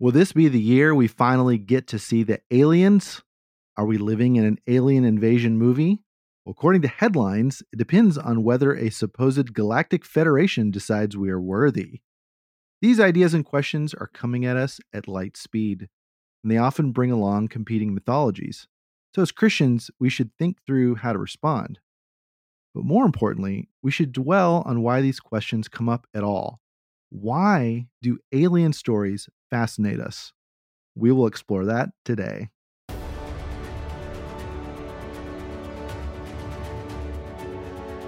Will this be the year we finally get to see the aliens? Are we living in an alien invasion movie? According to headlines, it depends on whether a supposed galactic federation decides we are worthy. These ideas and questions are coming at us at light speed, and they often bring along competing mythologies. So, as Christians, we should think through how to respond. But more importantly, we should dwell on why these questions come up at all. Why do alien stories fascinate us? We will explore that today.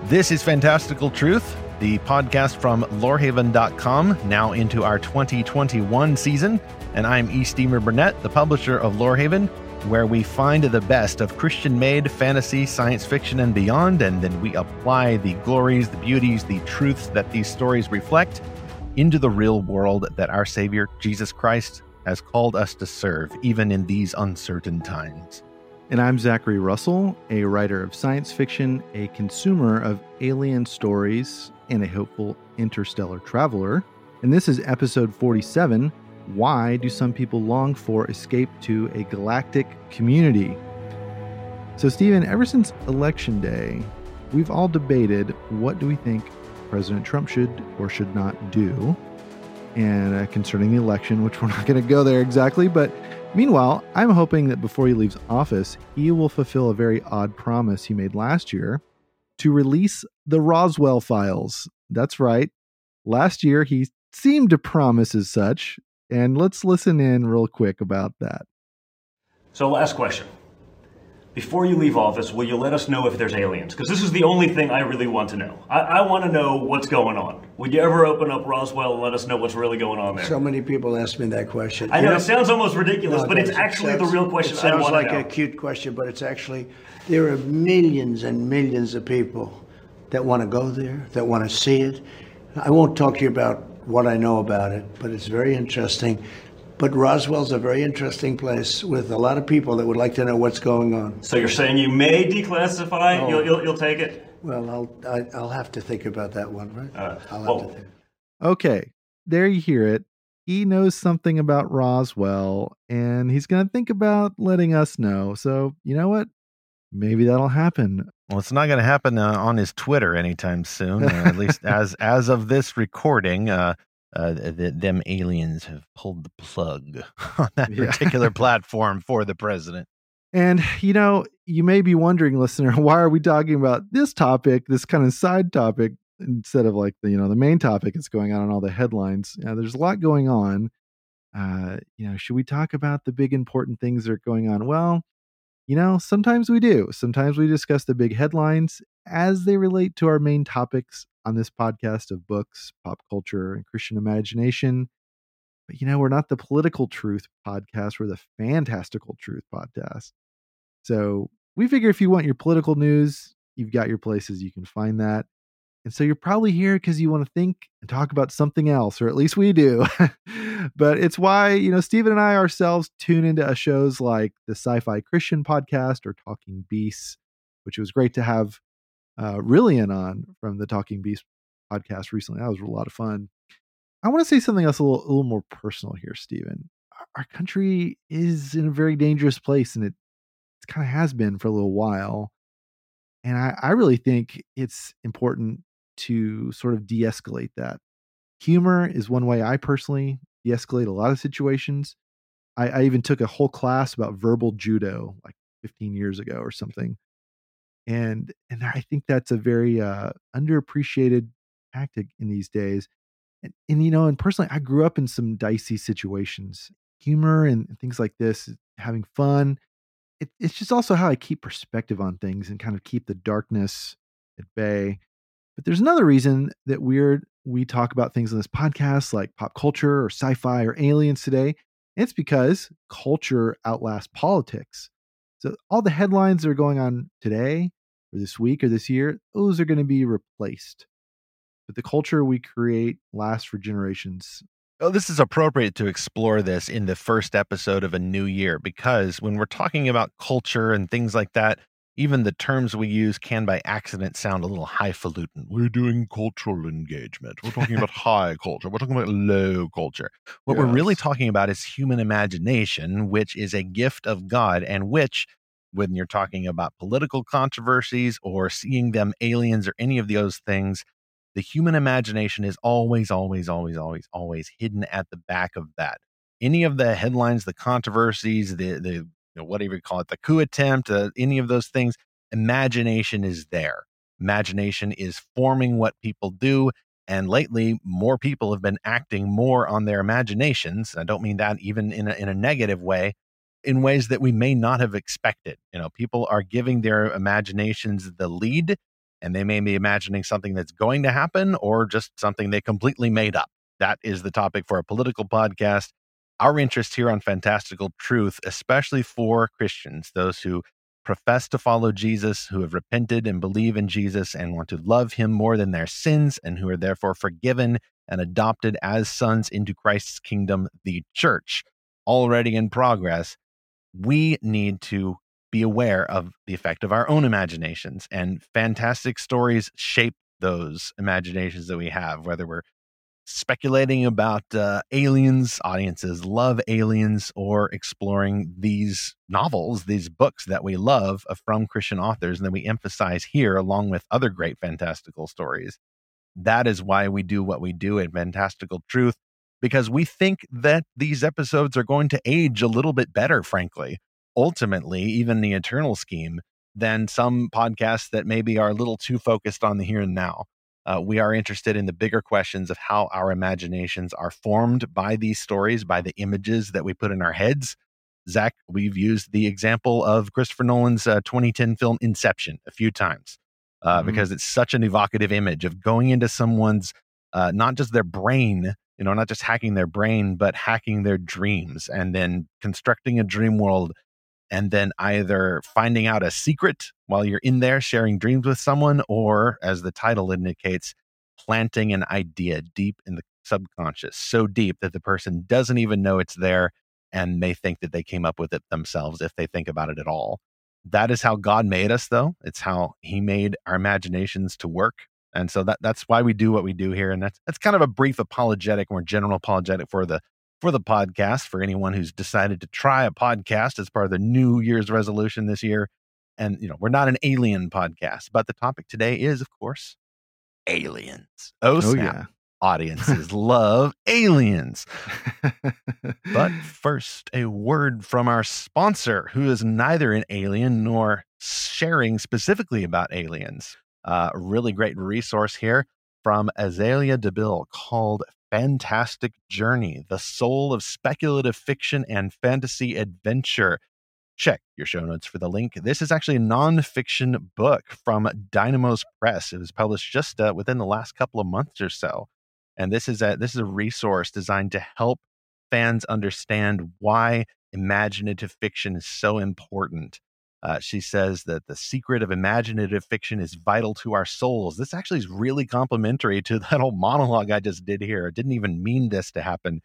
This is Fantastical Truth, the podcast from lorehaven.com, now into our 2021 season. And I'm E. Stephen Burnett, the publisher of Lorehaven, where we find the best of Christian made fantasy, science fiction, and beyond, and then we apply the glories, the beauties, the truths that these stories reflect into the real world that our Savior, Jesus Christ, has called us to serve, even in these uncertain times. And I'm Zachary Russell, a writer of science fiction, a consumer of alien stories, and a hopeful interstellar traveler. And this is episode 47 Why Do Some People Long for Escape to a Galactic Community? So, Stephen, ever since Election Day, we've all debated what do we think President Trump should or should not do, and uh, concerning the election, which we're not going to go there exactly, but Meanwhile, I'm hoping that before he leaves office, he will fulfill a very odd promise he made last year to release the Roswell files. That's right. Last year, he seemed to promise as such. And let's listen in real quick about that. So, last question. Before you leave office, will you let us know if there's aliens? Because this is the only thing I really want to know. I, I want to know what's going on. Would you ever open up Roswell and let us know what's really going on there? So many people ask me that question. I know, it sounds almost ridiculous, no, but it's actually the real question. It sounds like know. a cute question, but it's actually there are millions and millions of people that want to go there, that want to see it. I won't talk to you about what I know about it, but it's very interesting. But Roswell's a very interesting place with a lot of people that would like to know what's going on. So you're saying you may declassify? Oh. You'll, you'll, you'll, take it? Well, I'll I, will i will have to think about that one, right? Uh, I'll have to think. Okay, there you hear it. He knows something about Roswell, and he's going to think about letting us know. So you know what? Maybe that'll happen. Well, it's not going to happen uh, on his Twitter anytime soon. Uh, at least as as of this recording, uh, uh, that them aliens have pulled the plug on that yeah. particular platform for the president. And you know, you may be wondering, listener, why are we talking about this topic, this kind of side topic, instead of like the you know the main topic that's going on in all the headlines? You know, there's a lot going on. Uh, you know, should we talk about the big important things that are going on? Well, you know, sometimes we do. Sometimes we discuss the big headlines as they relate to our main topics on this podcast of books, pop culture, and Christian imagination. But you know, we're not the political truth podcast, we're the fantastical truth podcast. So we figure if you want your political news, you've got your places you can find that. And so you're probably here because you want to think and talk about something else, or at least we do. but it's why, you know, Stephen and I ourselves tune into shows like the Sci Fi Christian podcast or Talking Beasts, which was great to have uh, Rillian on from the Talking Beasts podcast recently. That was a lot of fun. I want to say something else a little, a little more personal here, Stephen. Our, our country is in a very dangerous place, and it, it kind of has been for a little while. And I, I really think it's important to sort of de escalate that. Humor is one way I personally de escalate a lot of situations. I, I even took a whole class about verbal judo like 15 years ago or something and and I think that's a very uh, underappreciated tactic in these days. And, and you know, and personally, I grew up in some dicey situations. Humor and, and things like this, having fun. It, it's just also how I keep perspective on things and kind of keep the darkness at bay. But there's another reason that we're we talk about things on this podcast like pop culture or sci-fi or aliens today. It's because culture outlasts politics. So all the headlines that are going on today or this week or this year, those are going to be replaced. But the culture we create lasts for generations. Oh, this is appropriate to explore this in the first episode of a new year because when we're talking about culture and things like that, even the terms we use can by accident sound a little highfalutin. We're doing cultural engagement. We're talking about high culture. We're talking about low culture. What yes. we're really talking about is human imagination, which is a gift of God and which when you're talking about political controversies or seeing them aliens or any of those things, the human imagination is always, always, always, always, always hidden at the back of that. Any of the headlines, the controversies, the the know, whatever you call it, the coup attempt, uh, any of those things, imagination is there. Imagination is forming what people do. And lately, more people have been acting more on their imaginations. I don't mean that even in a, in a negative way, in ways that we may not have expected. You know, people are giving their imaginations the lead, and they may be imagining something that's going to happen or just something they completely made up. That is the topic for a political podcast. Our interest here on Fantastical Truth, especially for Christians, those who profess to follow Jesus, who have repented and believe in Jesus and want to love him more than their sins, and who are therefore forgiven and adopted as sons into Christ's kingdom, the church, already in progress we need to be aware of the effect of our own imaginations. And fantastic stories shape those imaginations that we have whether we're speculating about uh, aliens audiences love aliens or exploring these novels these books that we love uh, from christian authors and that we emphasize here along with other great fantastical stories that is why we do what we do at fantastical truth because we think that these episodes are going to age a little bit better, frankly, ultimately, even the eternal scheme, than some podcasts that maybe are a little too focused on the here and now. Uh, we are interested in the bigger questions of how our imaginations are formed by these stories, by the images that we put in our heads. Zach, we've used the example of Christopher Nolan's uh, 2010 film Inception a few times uh, mm-hmm. because it's such an evocative image of going into someone's, uh, not just their brain, you know, not just hacking their brain, but hacking their dreams and then constructing a dream world and then either finding out a secret while you're in there sharing dreams with someone, or as the title indicates, planting an idea deep in the subconscious, so deep that the person doesn't even know it's there and they think that they came up with it themselves if they think about it at all. That is how God made us, though. It's how He made our imaginations to work. And so that that's why we do what we do here. And that's that's kind of a brief apologetic, more general apologetic for the for the podcast for anyone who's decided to try a podcast as part of the New Year's resolution this year. And you know, we're not an alien podcast, but the topic today is, of course, aliens. Oh, oh yeah. Audiences love aliens. but first, a word from our sponsor, who is neither an alien nor sharing specifically about aliens. Uh, a really great resource here from Azalea Dabill called Fantastic Journey, the soul of speculative fiction and fantasy adventure. Check your show notes for the link. This is actually a nonfiction book from Dynamos Press. It was published just uh, within the last couple of months or so, and this is a this is a resource designed to help fans understand why imaginative fiction is so important uh, she says that the secret of imaginative fiction is vital to our souls. This actually is really complimentary to that whole monologue I just did here. It didn't even mean this to happen.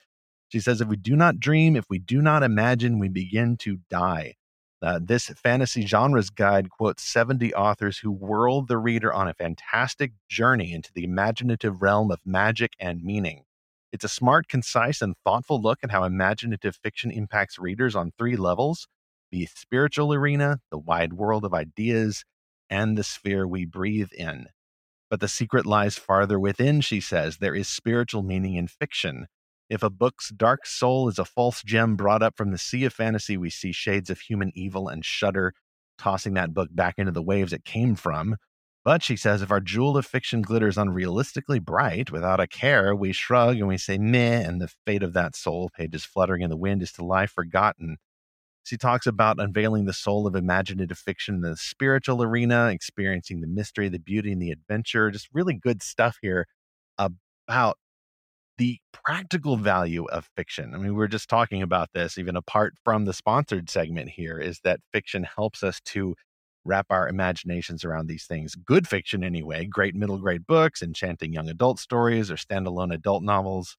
She says, if we do not dream, if we do not imagine, we begin to die. Uh, this fantasy genres guide quotes 70 authors who whirl the reader on a fantastic journey into the imaginative realm of magic and meaning. It's a smart, concise, and thoughtful look at how imaginative fiction impacts readers on three levels the spiritual arena, the wide world of ideas, and the sphere we breathe in. But the secret lies farther within, she says. There is spiritual meaning in fiction. If a book's dark soul is a false gem brought up from the sea of fantasy, we see shades of human evil and shudder, tossing that book back into the waves it came from. But she says, if our jewel of fiction glitters unrealistically bright, without a care, we shrug and we say meh, and the fate of that soul, pages fluttering in the wind, is to lie forgotten. She talks about unveiling the soul of imaginative fiction in the spiritual arena, experiencing the mystery, the beauty, and the adventure. Just really good stuff here about the practical value of fiction. I mean, we are just talking about this, even apart from the sponsored segment here, is that fiction helps us to wrap our imaginations around these things. Good fiction, anyway, great middle grade books, enchanting young adult stories, or standalone adult novels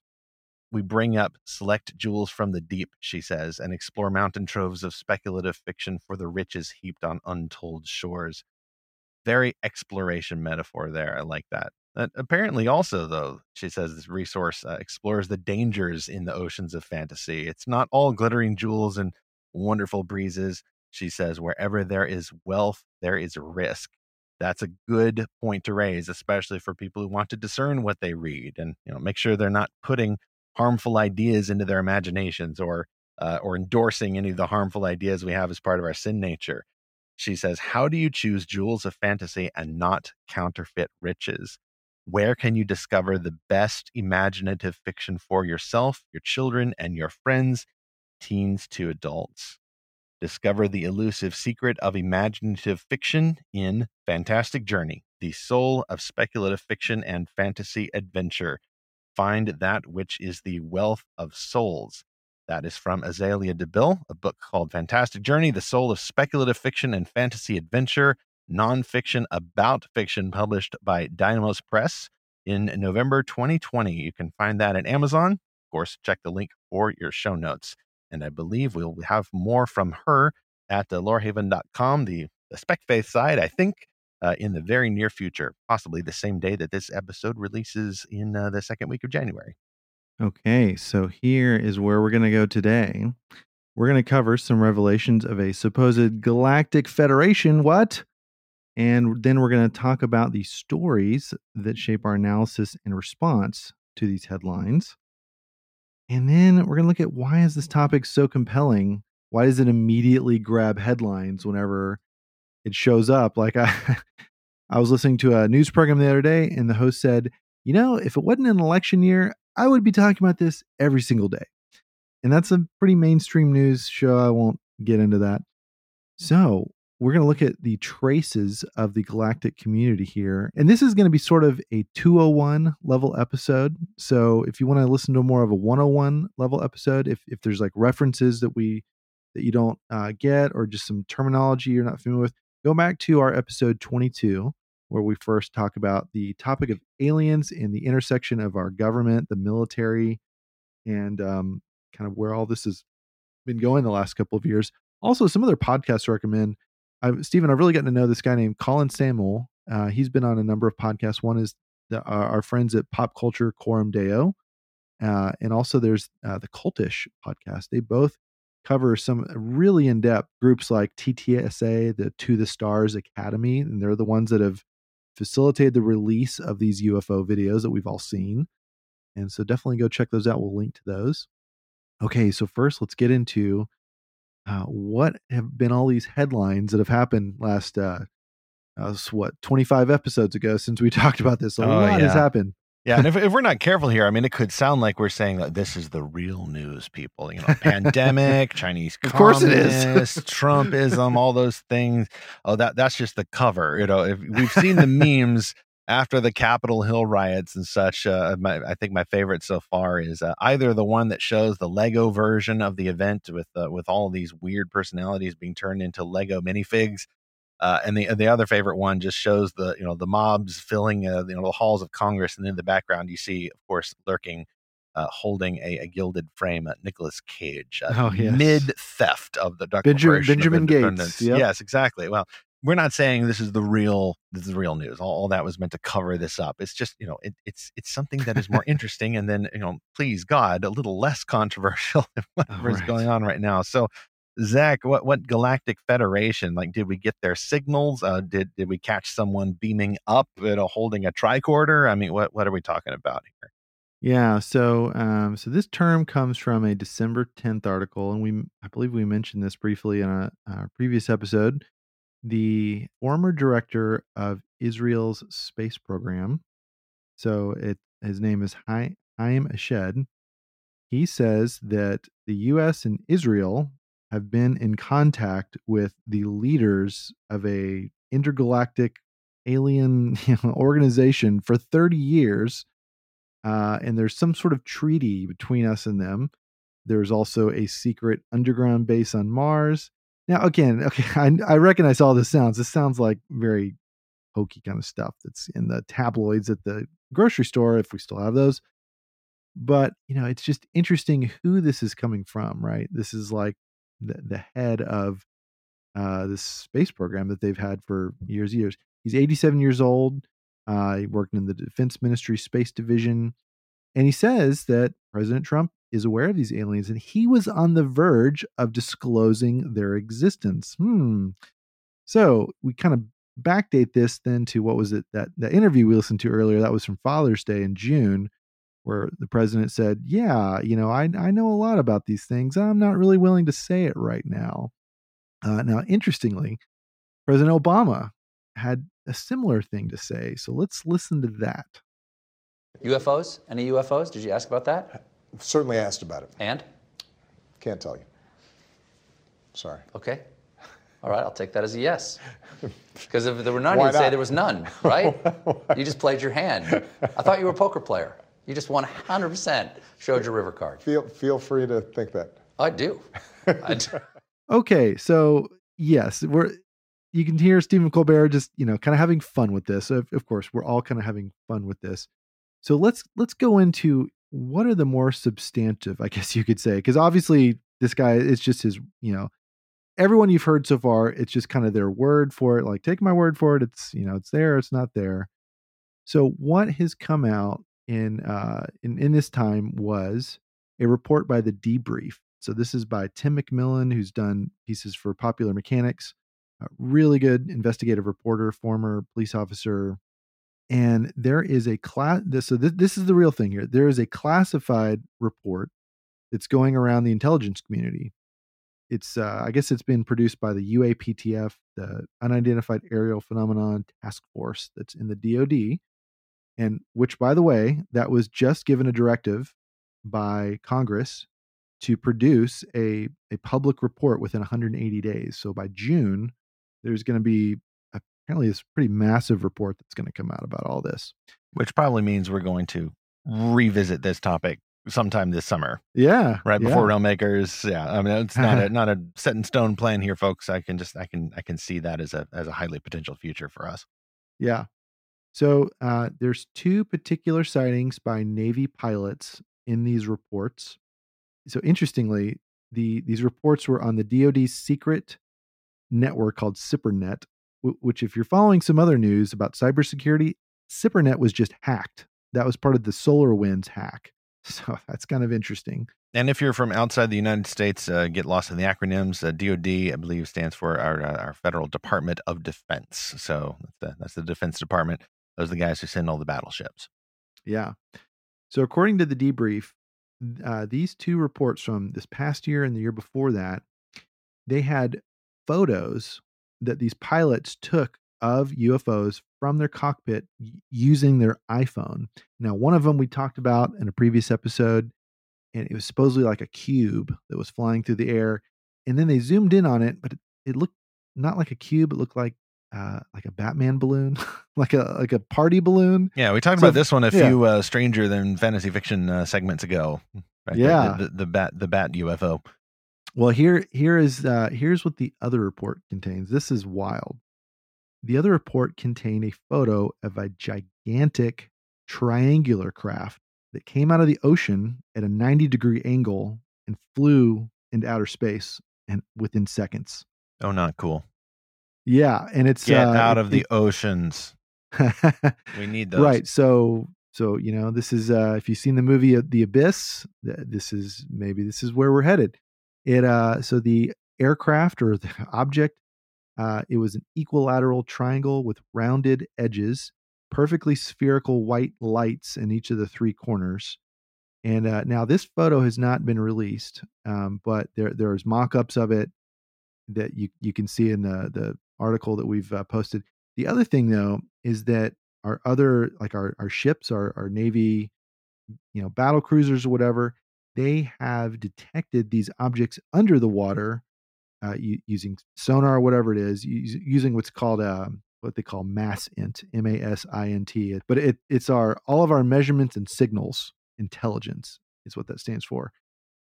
we bring up select jewels from the deep, she says, and explore mountain troves of speculative fiction for the riches heaped on untold shores. Very exploration metaphor there. I like that. Apparently, also, though, she says this resource uh, explores the dangers in the oceans of fantasy. It's not all glittering jewels and wonderful breezes. She says, wherever there is wealth, there is risk. That's a good point to raise, especially for people who want to discern what they read and you know make sure they're not putting harmful ideas into their imaginations or uh, or endorsing any of the harmful ideas we have as part of our sin nature. She says, How do you choose jewels of fantasy and not counterfeit riches? Where can you discover the best imaginative fiction for yourself, your children, and your friends, teens to adults? Discover the elusive secret of imaginative fiction in Fantastic Journey, the soul of speculative fiction and fantasy adventure. Find that which is the wealth of souls that is from Azalea Dabill, a book called Fantastic Journey, The Soul of Speculative Fiction and Fantasy Adventure, nonfiction about fiction, published by Dynamos Press in November 2020. You can find that at Amazon. Of course, check the link for your show notes. And I believe we'll have more from her at uh, lorehaven.com, the, the Spec Faith side, I think, uh, in the very near future, possibly the same day that this episode releases in uh, the second week of January. Okay, so here is where we're going to go today. We're going to cover some revelations of a supposed galactic federation. What? And then we're going to talk about the stories that shape our analysis and response to these headlines. And then we're going to look at why is this topic so compelling? Why does it immediately grab headlines whenever it shows up? Like I I was listening to a news program the other day and the host said, "You know, if it wasn't an election year, I would be talking about this every single day. And that's a pretty mainstream news show. I won't get into that. So, we're going to look at the traces of the galactic community here. And this is going to be sort of a 201 level episode. So, if you want to listen to more of a 101 level episode, if, if there's like references that we that you don't uh, get or just some terminology you're not familiar with, go back to our episode 22 where we first talk about the topic of aliens and the intersection of our government, the military, and um, kind of where all this has been going the last couple of years. Also, some other podcasts recommend. I've, Stephen, I've really gotten to know this guy named Colin Samuel. Uh, he's been on a number of podcasts. One is the, uh, our friends at Pop Culture Coram Deo, uh, and also there's uh, the Cultish podcast. They both cover some really in depth groups like TTSA, the To the Stars Academy, and they're the ones that have facilitated the release of these UFO videos that we've all seen. And so definitely go check those out. We'll link to those. Okay, so first let's get into uh, what have been all these headlines that have happened last uh, uh what 25 episodes ago since we talked about this. A oh, lot yeah. has happened. Yeah, and if, if we're not careful here, I mean, it could sound like we're saying that this is the real news, people. You know, pandemic, Chinese, of course it is, Trumpism, all those things. Oh, that that's just the cover. You know, if we've seen the memes after the Capitol Hill riots and such. Uh, my, I think my favorite so far is uh, either the one that shows the Lego version of the event with uh, with all these weird personalities being turned into Lego minifigs, uh, and the the other favorite one just shows the you know the mobs filling uh, you know the halls of Congress, and in the background you see, of course, lurking, uh, holding a, a, gilded frame, uh, Nicolas Cage, uh, oh, yes. mid theft of the Benjamin, Benjamin Gates. Yep. Yes, exactly. Well, we're not saying this is the real this is the real news. All, all that was meant to cover this up. It's just you know it, it's it's something that is more interesting, and then you know please God a little less controversial than whatever is going on right now. So Zach, what what Galactic Federation? Like, did we get their signals? Uh, did did we catch someone beaming up, you know, holding a tricorder? I mean, what what are we talking about here? Yeah, so um, so this term comes from a December tenth article, and we I believe we mentioned this briefly in a, a previous episode. The former director of Israel's space program, so it his name is Haim Eshed. He says that the U.S. and Israel have been in contact with the leaders of a intergalactic alien organization for 30 years uh, and there's some sort of treaty between us and them. There's also a secret underground base on mars. Now again okay I, I recognize all this sounds. This sounds like very hokey kind of stuff that's in the tabloids at the grocery store if we still have those. But you know, it's just interesting who this is coming from, right? This is like the, the head of uh, this space program that they've had for years, years. He's 87 years old. Uh, he worked in the Defense Ministry Space Division, and he says that President Trump is aware of these aliens, and he was on the verge of disclosing their existence. Hmm. So we kind of backdate this then to what was it that that interview we listened to earlier? That was from Father's Day in June, where the president said, "Yeah, you know, I I know a lot about these things. I'm not really willing to say it right now." Uh, now, interestingly, President Obama had a similar thing to say. So let's listen to that. UFOs? Any UFOs? Did you ask about that? Certainly asked about it. And? Can't tell you. Sorry. Okay. All right, I'll take that as a yes. Because if there were none, Why you'd say there was none, right? you just played your hand. I thought you were a poker player. You just 100% showed your river card. Feel feel free to think that. I do. I do. Okay, so yes, we're you can hear Stephen Colbert just you know kind of having fun with this. Of, of course, we're all kind of having fun with this. So let's let's go into what are the more substantive, I guess you could say, because obviously this guy, it's just his, you know, everyone you've heard so far, it's just kind of their word for it. Like, take my word for it. It's you know, it's there, it's not there. So what has come out in uh in, in this time was a report by the debrief. So this is by Tim McMillan, who's done pieces for Popular Mechanics. Really good investigative reporter, former police officer. And there is a class. So this, this is the real thing here. There is a classified report that's going around the intelligence community. It's, uh, I guess, it's been produced by the UAPTF, the Unidentified Aerial Phenomenon Task Force, that's in the DoD, and which, by the way, that was just given a directive by Congress to produce a, a public report within 180 days. So by June, there's going to be apparently this pretty massive report that's going to come out about all this. which probably means we're going to revisit this topic sometime this summer, Yeah. right yeah. before Realm Makers. Yeah, I mean it's not a not a set in stone plan here, folks. I can just I can I can see that as a as a highly potential future for us. Yeah. So uh, there's two particular sightings by Navy pilots in these reports. So interestingly, the these reports were on the DoD's secret network called SIPRNet, wh- which, if you're following some other news about cybersecurity, SIPRNet was just hacked. That was part of the SolarWinds hack. So that's kind of interesting. And if you're from outside the United States, uh, get lost in the acronyms. Uh, DoD, I believe, stands for our uh, our Federal Department of Defense. So that's the, that's the Defense Department. Those are the guys who send all the battleships. Yeah. So according to the debrief, uh, these two reports from this past year and the year before that, they had photos that these pilots took of UFOs from their cockpit using their iPhone. Now, one of them we talked about in a previous episode, and it was supposedly like a cube that was flying through the air. And then they zoomed in on it, but it, it looked not like a cube; it looked like uh, like a Batman balloon, like a like a party balloon. Yeah, we talked So about this one a yeah. few uh, stranger than fantasy fiction uh, segments ago. Right? The- Yeah. the, the, the bat the bat UFO. Well, here here is uh, here's what the other report contains. This is wild. The other report contained a photo of a gigantic triangular craft that came out of the ocean at a 90 degree angle and flew into outer space and within seconds. Oh, not cool. Yeah, and it's Get uh, out it- of the oceans. We need those. right. So so you know this is uh, if you've seen the movie uh, The Abyss, th- this is maybe this is where we're headed. It uh so the aircraft or the object uh, it was an equilateral triangle with rounded edges, perfectly spherical white lights in each of the three corners. And uh, now this photo has not been released, um, but there there's mock-ups of it that you you can see in the the article that we've uh, posted. The other thing though is that our other like our our ships, our our navy, you know, battle cruisers or whatever, they have detected these objects under the water uh, u- using sonar or whatever it is, us- using what's called um, what they call mass int, M A S I N T. But it it's our all of our measurements and signals intelligence is what that stands for.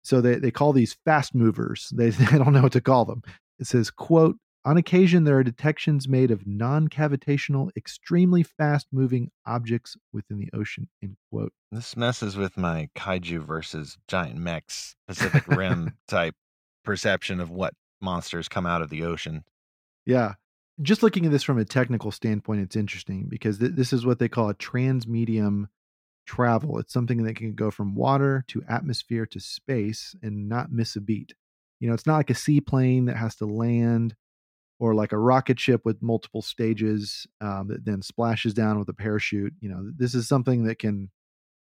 So they they call these fast movers. They they don't know what to call them. It says quote on occasion, there are detections made of non cavitational, extremely fast moving objects within the ocean. End quote. This messes with my kaiju versus giant mechs Pacific Rim type perception of what monsters come out of the ocean. Yeah. Just looking at this from a technical standpoint, it's interesting because th- this is what they call a transmedium travel. It's something that can go from water to atmosphere to space and not miss a beat. You know, it's not like a seaplane that has to land or like a rocket ship with multiple stages um, that then splashes down with a parachute. You know, this is something that can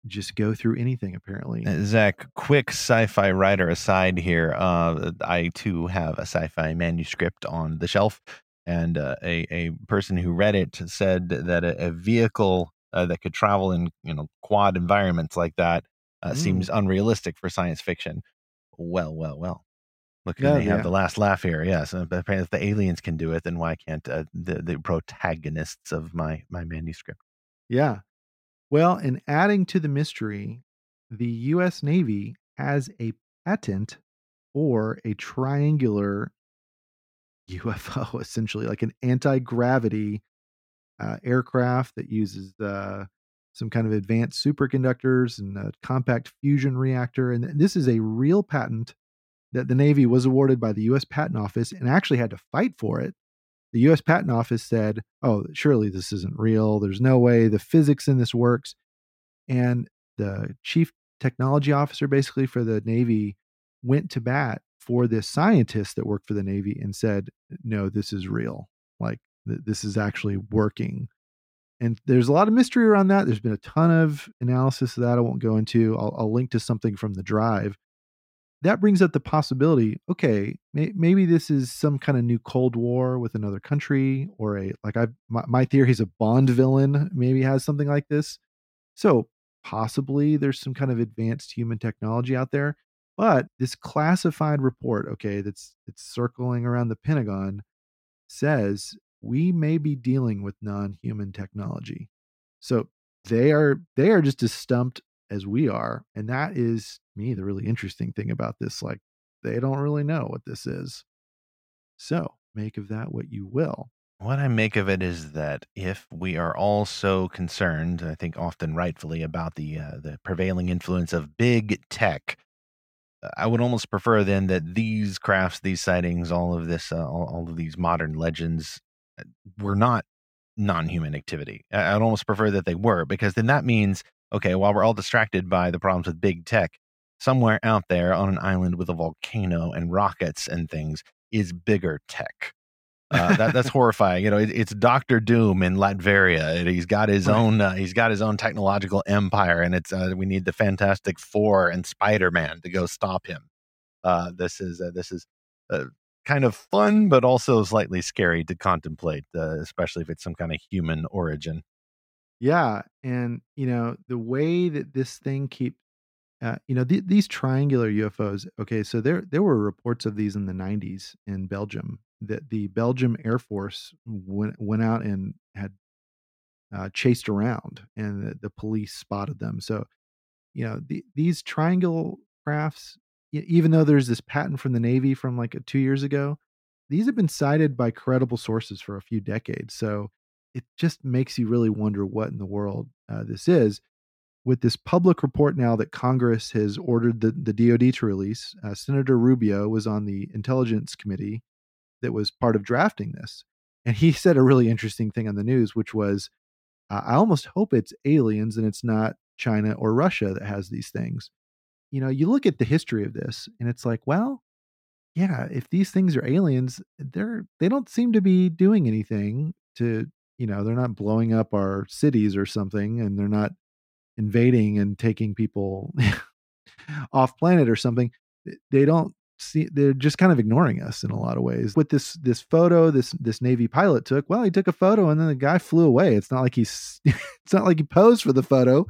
just go through anything apparently. Uh, Zach, quick sci-fi writer aside here. Uh, I too have a sci-fi manuscript on the shelf, and uh, a a person who read it said that a, a vehicle uh, that could travel in you know quad environments like that uh, Mm. seems unrealistic for science fiction. Well, well, well. Look, Yeah, they have yeah. the last laugh here. Yes, uh, but apparently if the aliens can do it, then why can't uh, the the protagonists of my my manuscript? Yeah. Well, and adding to the mystery, the US Navy has a patent for a triangular UFO, essentially, like an anti gravity uh, aircraft that uses uh, some kind of advanced superconductors and a compact fusion reactor. And this is a real patent that the Navy was awarded by the US Patent Office and actually had to fight for it. The US Patent Office said, oh, surely this isn't real. There's no way the physics in this works. And the chief technology officer, basically for the Navy, went to bat for this scientist that worked for the Navy and said, no, this is real. Like, th- this is actually working. And there's a lot of mystery around that. There's been a ton of analysis of that I won't go into. I'll, I'll link to something from the drive. That brings up the possibility okay, may, maybe this is some kind of new Cold War with another country, or a, like, I, my, my theory is a Bond villain maybe has something like this. So possibly there's some kind of advanced human technology out there. But this classified report, okay, that's it's circling around the Pentagon says we may be dealing with non-human technology. So they are they are just as stumped as we are, and that is me the really interesting thing about this. Like they don't really know what this is. So make of that what you will. What I make of it is that if we are all so concerned, I think often rightfully, about the uh, the prevailing influence of big tech, uh, I would almost prefer then that these crafts, these sightings, all of this, uh, all, all of these modern legends, uh, were not non-human activity. I- I'd almost prefer that they were, because then that means okay, while we're all distracted by the problems with big tech, somewhere out there on an island with a volcano and rockets and things is bigger tech. Uh, that, that's horrifying. You know, it, it's Doctor Doom in Latveria. He's got his Right. own. Uh, he's got his own technological empire, and it's uh, we need the Fantastic Four and Spider Man to go stop him. Uh, this is uh, this is uh, kind of fun, but also slightly scary to contemplate, uh, especially if it's some kind of human origin. Yeah, and you know the way that this thing keep, uh, you know, th- these triangular UFOs. Okay, so there there were reports of these in the '90s in Belgium that the Belgium Air Force went went out and had uh, chased around, and the, the police spotted them. So, you know, the, these triangle crafts, even though there's this patent from the Navy from like two years ago, these have been cited by credible sources for a few decades. So it just makes you really wonder what in the world uh, this is. With this public report now that Congress has ordered the, the DoD to release, uh, Senator Rubio was on the Intelligence Committee that was part of drafting this. And he said a really interesting thing on the news, which was, I almost hope it's aliens and it's not China or Russia that has these things. You know, you look at the history of this and it's like, well, yeah, if these things are aliens, they're they don't seem to be doing anything to, you know, they're not blowing up our cities or something and they're not invading and taking people off planet or something. They don't see they're just kind of ignoring us in a lot of ways. With this this photo this this Navy pilot took, well, he took a photo and then the guy flew away. It's not like he's it's not like he posed for the photo.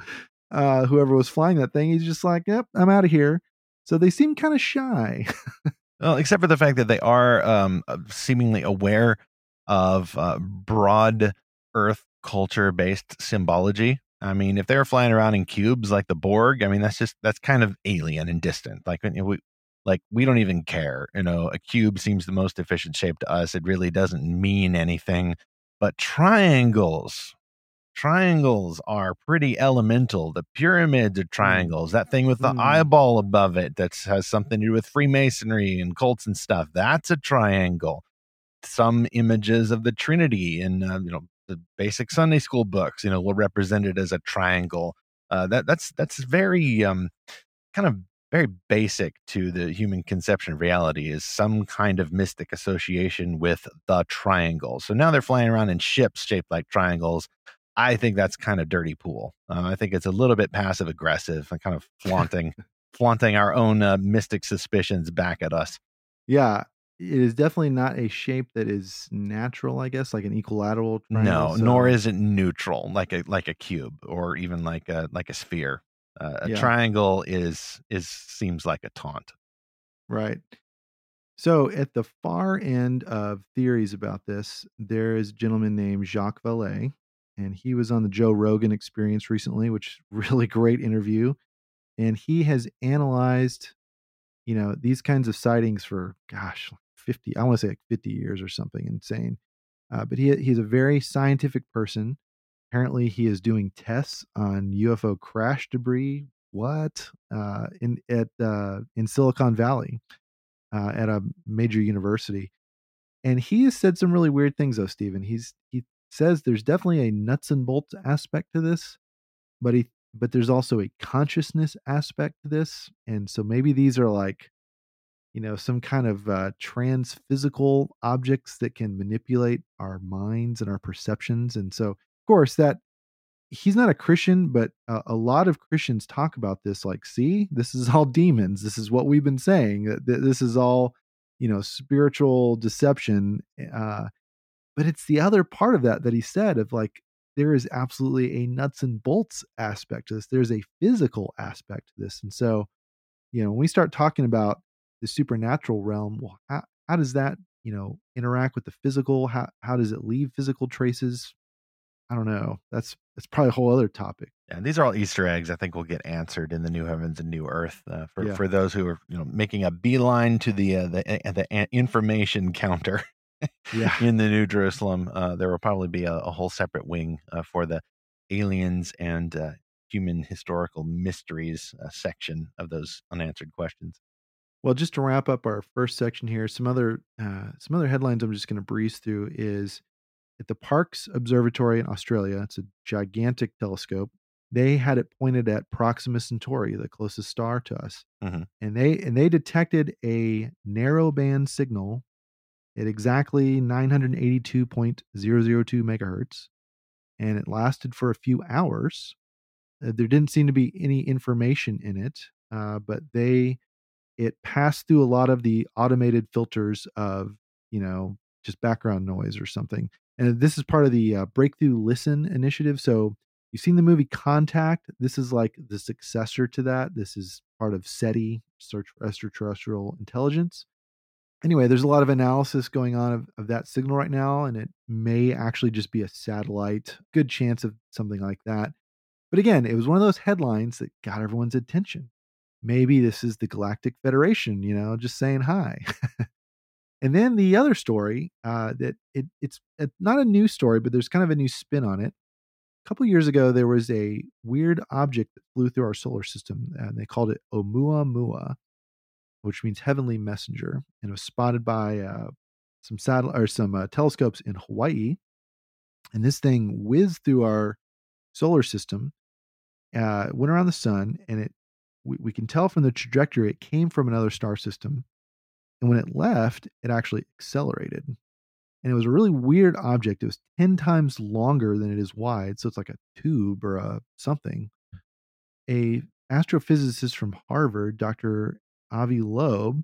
Uh whoever was flying that thing, he's just like, "Yep, I'm out of here." So they seem kind of shy. Well, except for the fact that they are um, uh, seemingly aware of uh, broad Earth culture based symbology. I mean, if they're flying around in cubes like the Borg, I mean, that's just that's kind of alien and distant. Like we like we don't even care. You know, a cube seems the most efficient shape to us. It really doesn't mean anything. But triangles, triangles are pretty elemental. The pyramids are Mm. triangles. That thing with the Mm. eyeball above it that has something to do with Freemasonry and cults and stuff. That's a triangle. Some images of the Trinity in uh, you know the basic Sunday school books, you know, were represented as a triangle. Uh, that that's that's very um, kind of very basic to the human conception of reality is some kind of mystic association with the triangle. So now they're flying around in ships shaped like triangles. I think that's kind of dirty pool. Uh, I think it's a little bit passive aggressive and kind of flaunting flaunting our own uh, mystic suspicions back at us. Yeah, it is definitely not a shape that is natural. I guess like an equilateral. Triangle, no, so- nor is it neutral like a like a cube or even like a like a sphere. Uh, a Yeah. triangle is is seems like a taunt. Right. So at the far end of theories about this, there is a gentleman named Jacques Vallée, and he was on the Joe Rogan Experience recently, which is a really great interview. And he has analyzed, you know, these kinds of sightings for gosh, fifty. I want to say like fifty years or something insane. Uh, but he he's a very scientific person. Apparently, he is doing tests on UFO crash debris. What uh, in at uh, in Silicon Valley uh, at a major university, and he has said some really weird things. Though Stephen, he's he says there's definitely a nuts and bolts aspect to this, but he but there's also a consciousness aspect to this, and so maybe these are like you know some kind of uh, trans physical objects that can manipulate our minds and our perceptions, and so of course that he's not a Christian, but a, a lot of Christians talk about this like, see, this is all demons. This is what we've been saying. That this is all, you know, spiritual deception. Uh, but it's the other part of that that he said of like, there is absolutely a nuts and bolts aspect to this. There's a physical aspect to this. And so, you know, when we start talking about the supernatural realm, well, how, how does that, you know, interact with the physical? How, how does it leave physical traces? I don't know. That's that's probably a whole other topic. Yeah, these are all Easter eggs. I think will get answered in the new heavens and new earth uh, for Yeah. for those who are you know making a beeline to the uh, the uh, the information counter Yeah. in the New Jerusalem. Uh, there will probably be a, a whole separate wing uh, for the aliens and uh, human historical mysteries uh, section of those unanswered questions. Well, just to wrap up our first section here, some other uh, some other headlines I'm just going to breeze through is at the Parkes Observatory in Australia. It's a gigantic telescope. They had it pointed at Proxima Centauri, the closest star to us, Mhm. and they and they detected a narrow band signal at exactly 982.002 megahertz, and it lasted for a few hours. Uh, there didn't seem to be any information in it, uh, but they it passed through a lot of the automated filters of you know just background noise or something. And this is part of the uh, breakthrough listen initiative so you've seen the movie contact. This is like the successor to that. This is part of seti search for extraterrestrial intelligence. Anyway there's a lot of analysis going on of, of that signal right now and it may actually just be a satellite. Good chance of something like that. But again it was one of those headlines that got everyone's attention maybe this is the Galactic Federation, you know, just saying hi. and then the other story uh, that it, it's uh, not a new story, but there's kind of a new spin on it. A couple years ago, there was a weird object that flew through our solar system, and they called it Oumuamua, which means heavenly messenger, and it was spotted by uh, some satellite or some uh, telescopes in Hawaii. And this thing whizzed through our solar system, uh, went around the sun, and it we, we can tell from the trajectory it came from another star system. And when it left, it actually accelerated. And it was a really weird object. It was 10 times longer than it is wide. So it's like a tube or a something. A astrophysicist from Harvard, Dr. Avi Loeb,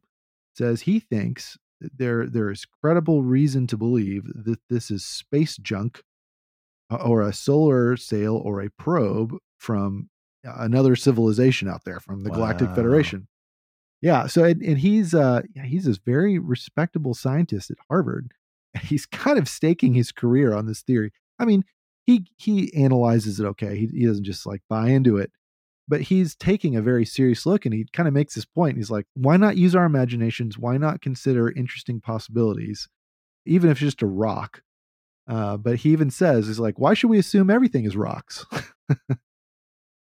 says he thinks there there is credible reason to believe that this is space junk uh, or a solar sail or a probe from another civilization out there from the Galactic Federation. Yeah, so and, and he's uh yeah, he's this very respectable scientist at Harvard. And he's kind of staking his career on this theory. I mean, he he analyzes it okay. He, he doesn't just like buy into it. but he's taking a very serious look and he kind of makes this point. He's like, why not use our imaginations? Why not consider interesting possibilities, even if it's just a rock? Uh, but he even says, he's like, why should we assume everything is rocks?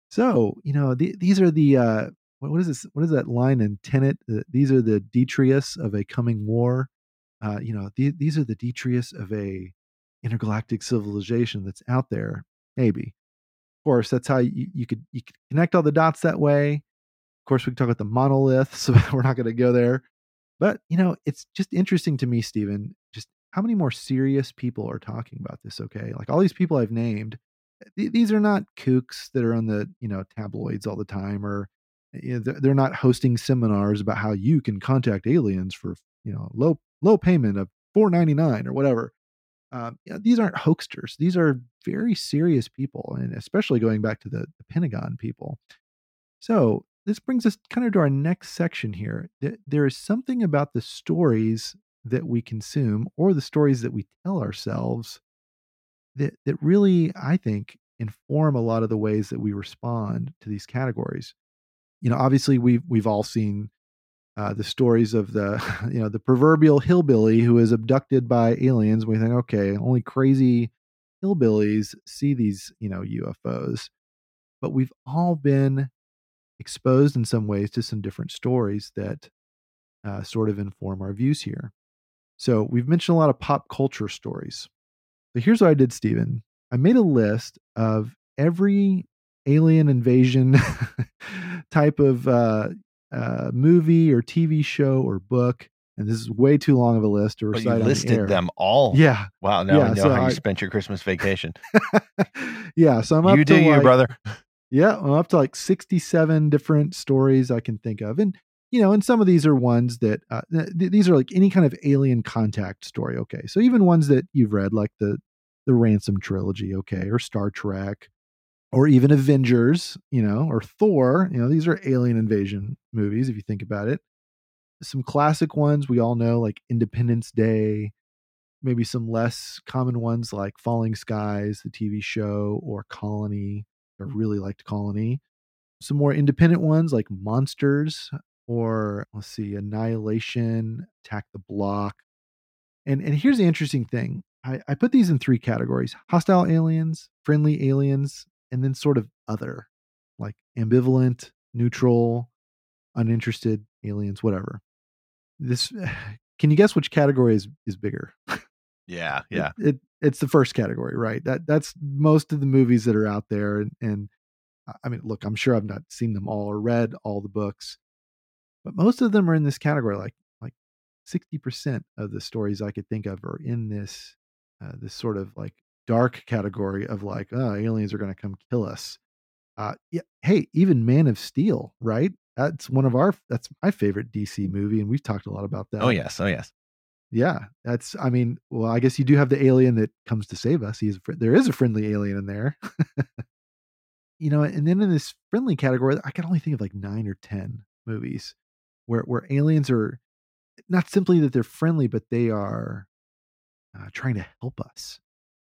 so, you know, the, these are the, uh, what, what is this? What is that line in Tenet? These are the Detrius of a coming war. Uh, you know, the, these are the Detrius of a intergalactic civilization that's out there. Maybe of course, that's how you, you could you could connect all the dots that way. Of course, we can talk about the monolith, so we're not going to go there. But you know, it's just interesting to me, Stephen, just how many more serious people are talking about this. Okay, like all these people I've named, th- these are not kooks that are on the you know tabloids all the time, or you know, they're not hosting seminars about how you can contact aliens for you know low low payment of four ninety nine or whatever um, you know, these aren't hoaxsters. These are very serious people, and especially going back to the, the Pentagon people. So this brings us kind of to our next section here. There is something about the stories that we consume or the stories that we tell ourselves that that really, I think, inform a lot of the ways that we respond to these categories. You know, obviously we've we've all seen uh, the stories of the you know the proverbial hillbilly who is abducted by aliens. We think, okay, only crazy hillbillies see these you know UFOs, but we've all been exposed in some ways to some different stories that uh, sort of inform our views here. So we've mentioned a lot of pop culture stories. So here's what I did, Stephen. I made a list of every alien invasion type of uh, uh, movie or TV show or book. And this is way too long of a list to recite. But you listed the them all. Yeah. Wow. Now yeah, I know so how I, you spent your Christmas vacation. yeah. So I'm up you to do you, like, brother. Yeah, I'm up to like 67 different stories I can think of, and you know, and some of these are ones that uh, th- these are like any kind of alien contact story. Okay, so even ones that you've read, like the the Ransom trilogy, okay, or Star Trek, or even Avengers, you know, or Thor. You know, these are alien invasion movies if you think about it. Some classic ones we all know, like Independence Day, maybe some less common ones like Falling Skies, the TV show, or Colony. I really liked Colony. Some more independent ones like Monsters, or let's see, Annihilation, Attack the Block. And and here's the interesting thing. I, I put these in three categories hostile aliens, friendly aliens, and then sort of other, like ambivalent, neutral, uninterested aliens, whatever. This can you guess which category is is bigger? Yeah, yeah. It, it, it's the first category, right? That that's most of the movies that are out there, and, and I mean, look, I'm sure I've not seen them all or read all the books, but most of them are in this category. Like like sixty percent of the stories I could think of are in this uh, this sort of like dark category of like, oh, aliens are going to come kill us. Uh, yeah, hey, even Man of Steel, right? That's one of our that's my favorite DC movie, and we've talked a lot about that. Oh yes, oh yes. Yeah, that's. I mean, well, I guess you do have the alien that comes to save us. He's there is a friendly alien in there. you know, and then in this friendly category, I can only think of like nine or ten movies where where aliens are not simply that they're friendly, but they are uh, trying to help us.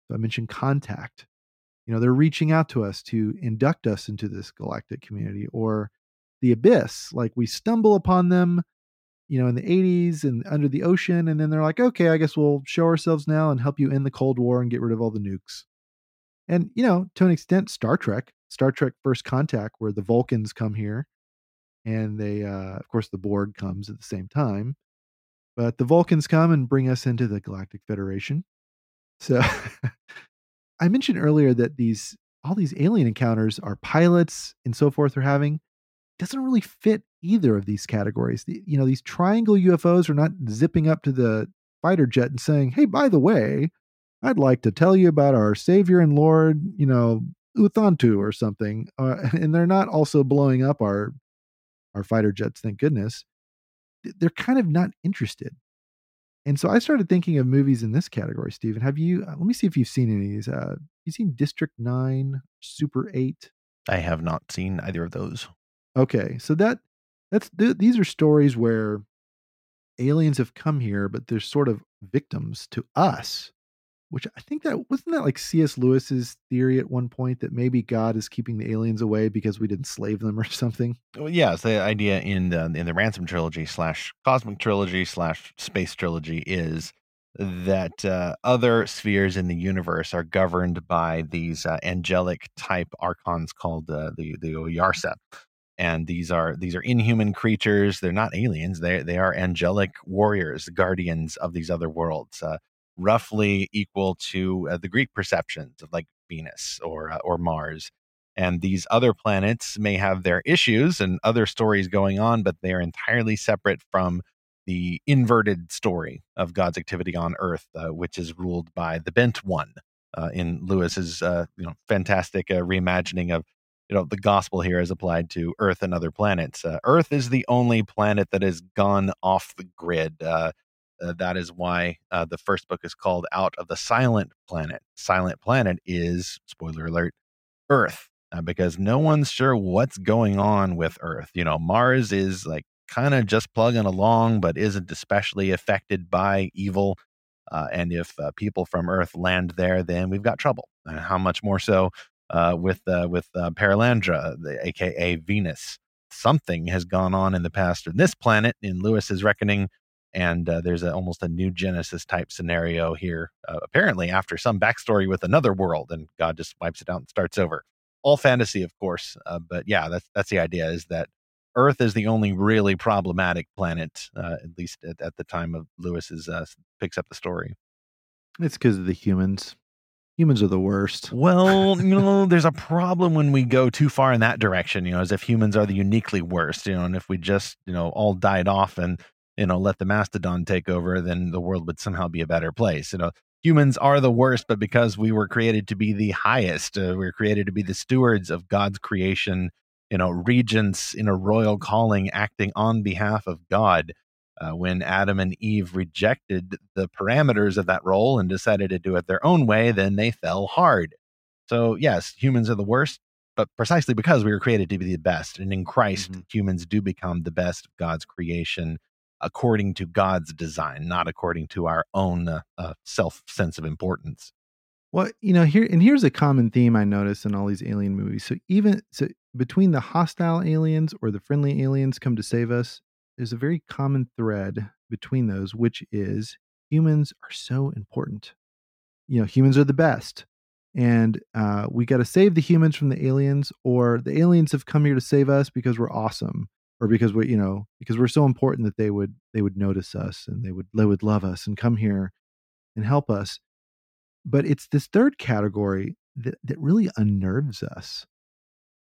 So I mentioned contact. You know, they're reaching out to us to induct us into this galactic community or the abyss. Like we stumble upon them, you know, in the 80s and under the ocean. And then they're like, okay, I guess we'll show ourselves now and help you end the Cold War and get rid of all the nukes. And, you know, to an extent, Star Trek, Star Trek First Contact, where the Vulcans come here and they, uh, of course, the Borg comes at the same time. But the Vulcans come and bring us into the Galactic Federation. So I mentioned earlier that these all these alien encounters our pilots and so forth are having doesn't really fit either of these categories. The, you know, these triangle UFOs are not zipping up to the fighter jet and saying, "Hey, by the way, I'd like to tell you about our Savior and Lord, you know, Uthantu or something," uh, and they're not also blowing up our our fighter jets. Thank goodness. They're kind of not interested. And so I started thinking of movies in this category, Stephen. Have you, uh, let me see if you've seen any of these. Uh, you seen District 9, Super 8? I have not seen either of those. Okay. So that, that's, th- these are stories where aliens have come here, but they're sort of victims to us. Which I think that wasn't that like C.S. Lewis's theory at one point that maybe God is keeping the aliens away because we didn't slave them or something. Well, yeah, it's the idea in the in the Ransom trilogy slash Cosmic trilogy slash Space trilogy is that uh, other spheres in the universe are governed by these uh, angelic type archons called uh, the the Oyarsa, and these are these are inhuman creatures. They're not aliens. They they are angelic warriors, guardians of these other worlds, uh, roughly equal to uh, the Greek perceptions of like Venus or uh, or Mars. And these other planets may have their issues and other stories going on, but they are entirely separate from the inverted story of God's activity on Earth, uh, which is ruled by the bent one. Uh, in Lewis's, uh, you know, fantastic uh, reimagining of, you know, the gospel here is applied to Earth and other planets. Earth is the only planet that has gone off the grid. Uh, that is why the first book is called "Out of the Silent Planet." Silent Planet is spoiler alert, Earth. because no one's sure what's going on with Earth. You know, Mars is like kind of just plugging along, but isn't especially affected by evil. Uh, and if uh, people from Earth land there, then we've got trouble. How much more so uh, with uh, with uh, Perelandra, the, aka Venus? Something has gone on in the past on this planet in Lewis's reckoning, and uh, there's a, almost a new Genesis type scenario here. apparently, after some backstory with another world, and God just wipes it out and starts over. All fantasy, of course, but yeah, that's that's the idea. Is that Earth is the only really problematic planet, uh, at least at, at, the time of Lewis's uh, picks up the story. It's because of the humans. Humans are the worst. Well, you know, there's a problem when we go too far in that direction. You know, as if humans are the uniquely worst. You know, and if we just you know all died off and you know let the mastodon take over, then the world would somehow be a better place. You know, humans are the worst, but because we were created to be the highest, uh, we were created to be the stewards of God's creation you know, regents in a royal calling acting on behalf of God. Uh, when Adam and Eve rejected the parameters of that role and decided to do it their own way, then they fell hard. So, yes, humans are the worst, but precisely because we were created to be the best. And in Christ, mm-hmm. humans do become the best of God's creation according to God's design, not according to our own uh, uh, self sense of importance. Well, you know, here and here's a common theme I notice in all these alien movies. So even so between the hostile aliens or the friendly aliens come to save us, there's a very common thread between those, which is humans are so important. You know, humans are the best. And uh, we got to save the humans from the aliens, or the aliens have come here to save us because we're awesome, or because we're, you know, because we're so important that they would they would notice us and they would they would love us and come here and help us. But it's this third category that, that really unnerves us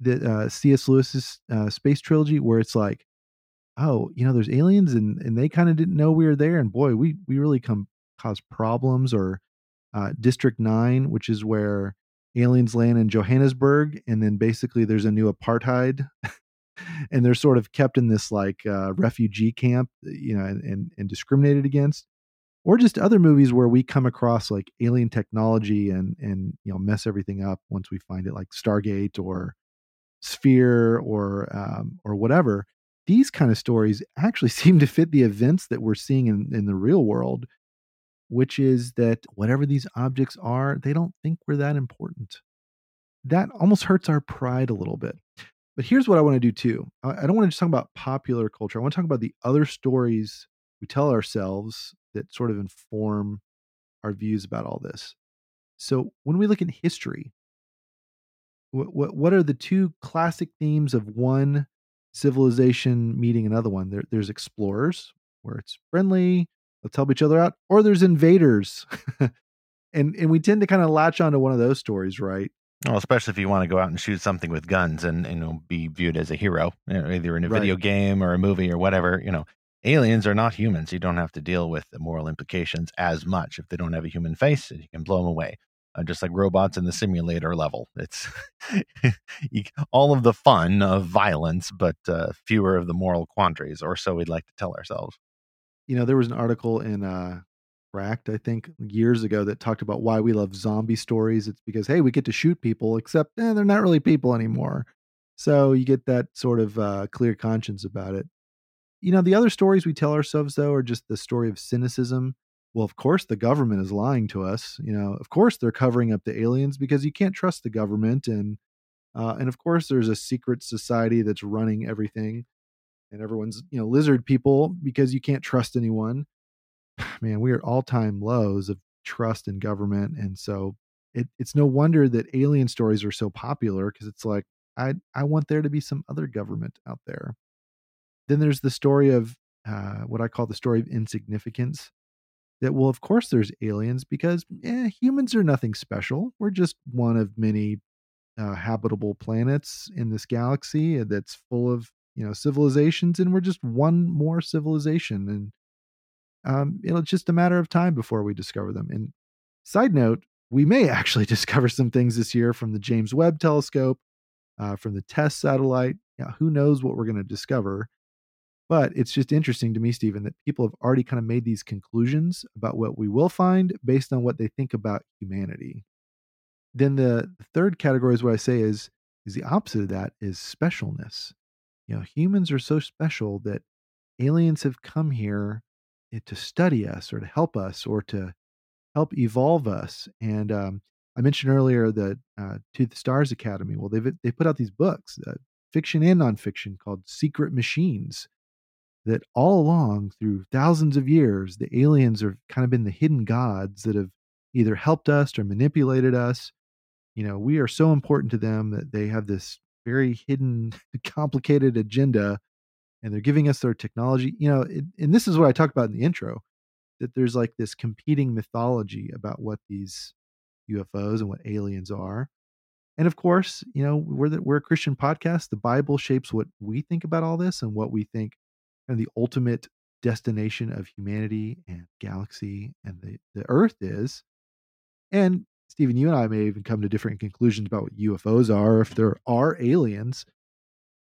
the uh, C.S. Lewis's uh, space trilogy, where it's like, oh, you know, there's aliens, and and they kind of didn't know we were there, and boy, we we really come cause problems. Or uh, District Nine, which is where aliens land in Johannesburg, and then basically there's a new apartheid. And they're sort of kept in this like uh, refugee camp, you know, and, and, and discriminated against or just other movies where we come across like alien technology and and you know mess everything up once we find it like stargate or sphere or um, or whatever. These kind of stories actually seem to fit the events that we're seeing in, in the real world which is that whatever these objects are they don't think we're that important. That almost hurts our pride a little bit but here's what i want to do too i, don't want to just talk about popular culture i want to talk about the other stories we tell ourselves that sort of inform our views about all this so when we look at history what, what what are the two classic themes of one civilization meeting another one? There, there's explorers where it's friendly, let's help each other out, or there's invaders, and and we tend to kind of latch onto one of those stories, right? Well, especially if you want to go out and shoot something with guns and you know be viewed as a hero, you know, either in a right. video game or a movie or whatever. You know, aliens are not humans. You don't have to deal with the moral implications as much if they don't have a human face. You can blow them away uh, just like robots in the simulator level. It's all of the fun of violence, but uh, fewer of the moral quandaries, or so we'd like to tell ourselves. You know, there was an article in uh, Cracked, I think, years ago that talked about why we love zombie stories. It's because, hey, we get to shoot people, except eh, they're not really people anymore. So you get that sort of uh, clear conscience about it. You know, the other stories we tell ourselves, though, are just the story of cynicism well, of course the government is lying to us. You know, of course they're covering up the aliens because you can't trust the government, and uh, and of course there's a secret society that's running everything, and everyone's you know lizard people because you can't trust anyone. Man, we are all time lows of trust in government, and so it, it's no wonder that alien stories are so popular because it's like I I want there to be some other government out there. Then there's the story of uh, what I call the story of insignificance. That well, of course, there's aliens because eh, humans are nothing special. We're just one of many uh, habitable planets in this galaxy that's full of you know civilizations, and we're just one more civilization, and um, it's just a matter of time before we discover them. And side note, we may actually discover some things this year from the James Webb Telescope, uh, from the TESS satellite. Yeah, who knows what we're going to discover? But it's just interesting to me, Stephen, that people have already kind of made these conclusions about what we will find based on what they think about humanity. Then the third category is what I say is is the opposite of that is specialness. You know, humans are so special that aliens have come here to study us or to help us or to help evolve us. And um, I mentioned earlier the uh, To the Stars Academy. Well, they've they put out these books, uh, fiction and nonfiction, called Secret Machines that all along through thousands of years, the aliens have kind of been the hidden gods that have either helped us or manipulated us. You know, we are so important to them that they have this very hidden, complicated agenda and they're giving us their technology. You know, it, and this is what I talked about in the intro that there's like this competing mythology about what these UFOs and what aliens are. And of course, you know, we're the, we're a Christian podcast. The Bible shapes what we think about all this and what we think and the ultimate destination of humanity and galaxy and the, the earth is. And Stephen, you and I may even come to different conclusions about what UFOs are, if there are aliens.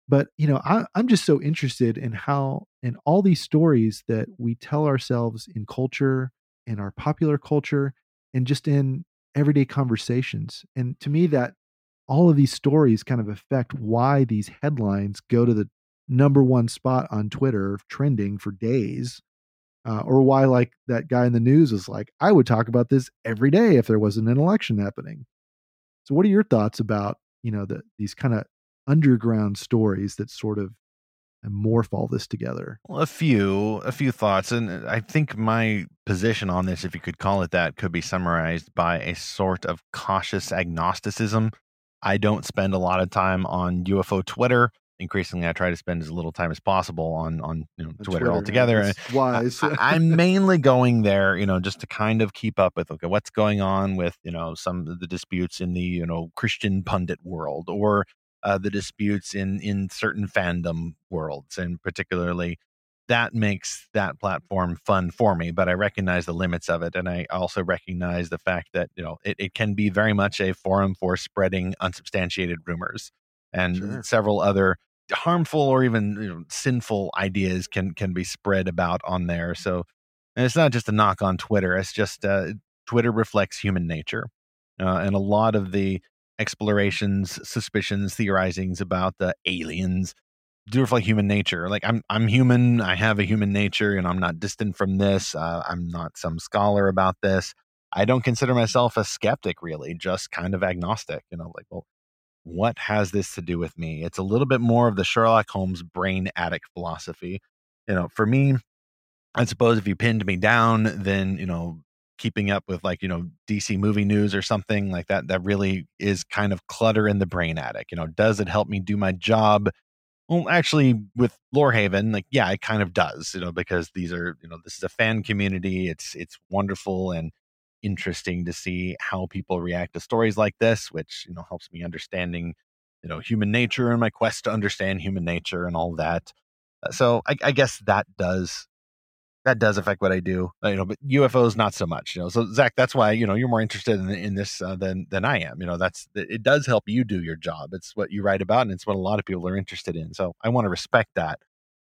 But you know, I, I'm just so interested in how in all these stories that we tell ourselves in culture, in our popular culture, and just in everyday conversations. And to me, that all of these stories kind of affect why these headlines go to the number one spot on Twitter trending for days. Uh, or why, like that guy in the news is like, I would talk about this every day if there wasn't an election happening. So, what are your thoughts about you know the, these kind of underground stories that sort of uh, morph all this together? Well, a few, a few thoughts, and uh, I think my position on this, if you could call it that, could be summarized by a sort of cautious agnosticism. I don't spend a lot of time on UFO Twitter increasingly I try to spend as little time as possible on on you know, uh, Twitter, Twitter, altogether. wise. I, am mainly going there, you know, just to kind of keep up with okay, what's going on with you know some of the disputes in the you know Christian pundit world or uh, the disputes in in certain fandom worlds, and particularly that makes that platform fun for me but i recognize the limits of it and i also recognize the fact that you know it, it can be very much a forum for spreading unsubstantiated rumors and sure. several other harmful or even you know, sinful ideas can can be spread about on there. So it's not just a knock on Twitter. It's just uh, Twitter reflects human nature, uh, and a lot of the explorations, suspicions, theorizings about the aliens do reflect human nature. Like I'm, I'm human. I have a human nature, and I'm not distant from this. Uh, I'm not some scholar about this. I don't consider myself a skeptic, really. Just kind of agnostic. You know, like well, what has this to do with me? It's a little bit more of the Sherlock Holmes brain attic philosophy. You know, for me, I suppose if you pinned me down, then, you know, keeping up with like, you know, DC movie news or something like that, that really is kind of clutter in the brain attic. You know, does it help me do my job? Well, actually, with Lorehaven, like, yeah, it kind of does, you know, because these are, you know, this is a fan community. It's, it's wonderful. And, interesting to see how people react to stories like this, which you know helps me understanding you know human nature and my quest to understand human nature and all that. Uh, so I, I guess that does that does affect what I do, uh, you know. But UFOs not so much, you know. So Zach, that's why you know you're more interested in, in this uh, than than I am. You know, that's it does help you do your job. It's what you write about, and it's what a lot of people are interested in. So I want to respect that.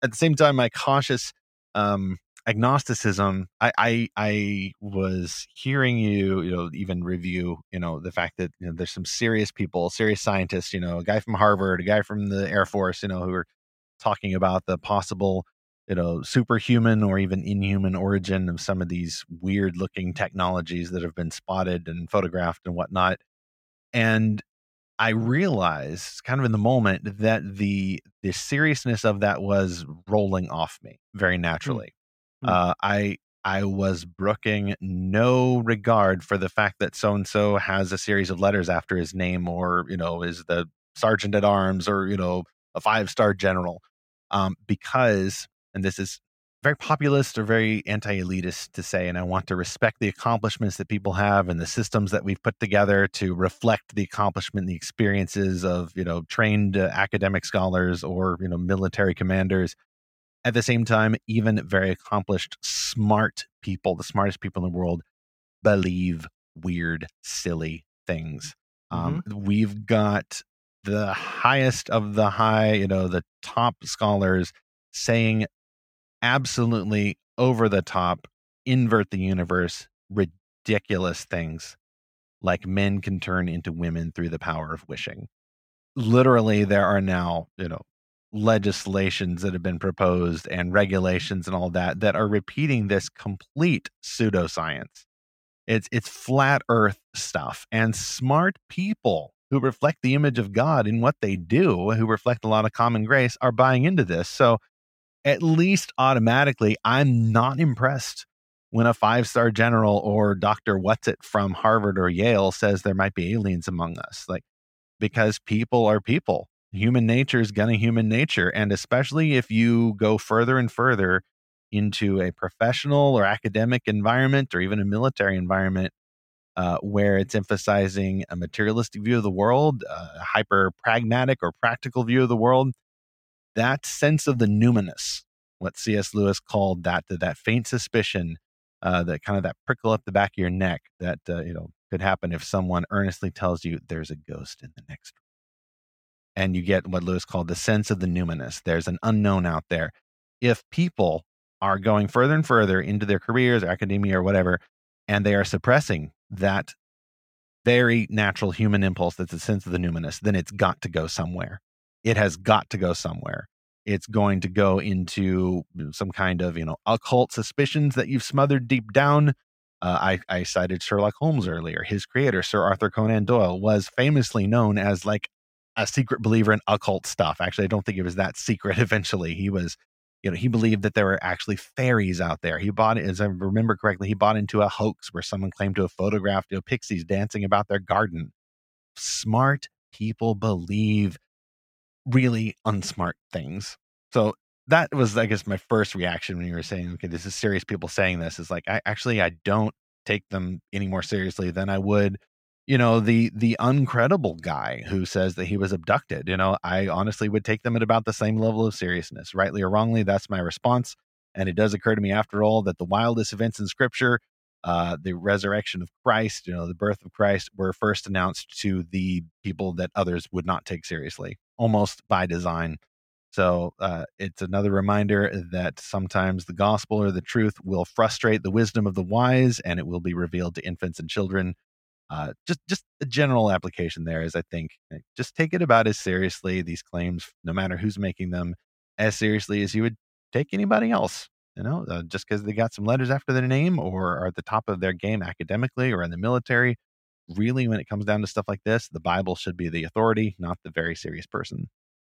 At the same time, my cautious um, agnosticism I, I i was hearing you you know even review you know the fact that you know there's some serious people serious scientists you know a guy from harvard a guy from the air force you know who are talking about the possible you know superhuman or even inhuman origin of some of these weird looking technologies that have been spotted and photographed and whatnot. And i realized kind of in the moment that the the seriousness of that was rolling off me very naturally. Mm. uh, i i was brooking no regard for the fact that so and so has a series of letters after his name or you know is the sergeant at arms or you know a five star general um, because and this is very populist or very anti-elitist to say and i want to respect the accomplishments that people have and the systems that we've put together to reflect the accomplishment and the experiences of you know trained uh, academic scholars or you know military commanders at the same time even very accomplished smart people the smartest people in the world believe weird silly things um, mm-hmm. um, we've got the highest of the high you know the top scholars saying absolutely over the top, invert the universe, ridiculous things like men can turn into women through the power of wishing. Literally, there are now, you know, legislations that have been proposed and regulations and all that that are repeating this complete pseudoscience. It's it's flat earth stuff and smart people who reflect the image of God in what they do, who reflect a lot of common grace are buying into this. So at least automatically, I'm not impressed when a five star general or Dr. What's It from Harvard or Yale says there might be aliens among us. Like, because people are people. Human nature is gonna human nature. And especially if you go further and further into a professional or academic environment or even a military environment uh, where it's emphasizing a materialistic view of the world, a hyper pragmatic or practical view of the world, that sense of the numinous, what C.S. Lewis called that that faint suspicion, uh, that kind of that prickle up the back of your neck that uh, you know could happen if someone earnestly tells you there's a ghost in the next room. And you get what Lewis called the sense of the numinous. There's an unknown out there. If people are going further and further into their careers or academia or whatever, and they are suppressing that very natural human impulse that's a sense of the numinous, then it's got to go somewhere it has got to go somewhere. It's going to go into some kind of, you know, occult suspicions that you've smothered deep down. Uh, I, I cited Sherlock Holmes earlier. His creator, Sir Arthur Conan Doyle, was famously known as like a secret believer in occult stuff. Actually, I don't think it was that secret eventually. He was, you know, he believed that there were actually fairies out there. He bought, as I remember correctly, he bought into a hoax where someone claimed to have photographed you know, pixies dancing about their garden. Smart people believe really unsmart things. So that was, I guess, my first reaction when you were saying, okay, this is serious people saying this is like, I actually, I don't take them any more seriously than I would, you know, the, the uncredible guy who says that he was abducted. You know, I honestly would take them at about the same level of seriousness, rightly or wrongly. That's my response. And it does occur to me after all that the wildest events in scripture uh, the resurrection of Christ, you know, the birth of Christ, were first announced to the people that others would not take seriously, almost by design. So uh, it's another reminder that sometimes the gospel or the truth will frustrate the wisdom of the wise, and it will be revealed to infants and children. Uh, just, just a general application there is, I think, eh, just take it about as seriously these claims, no matter who's making them, as seriously as you would take anybody else you know, uh, just because they got some letters after their name or are at the top of their game academically or in the military. Really, when it comes down to stuff like this, the Bible should be the authority, not the very serious person.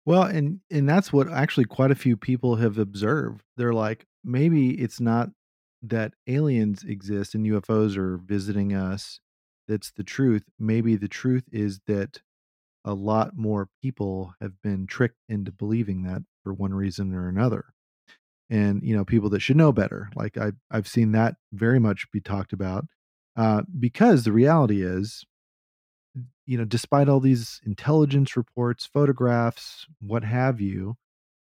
Well, and and that's what actually quite a few people have observed. They're like, maybe it's not that aliens exist and UFOs are visiting us. That's the truth. Maybe the truth is that a lot more people have been tricked into believing that for one reason or another and you know people that should know better like I, i've seen that very much be talked about uh, because the reality is you know despite all these intelligence reports photographs what have you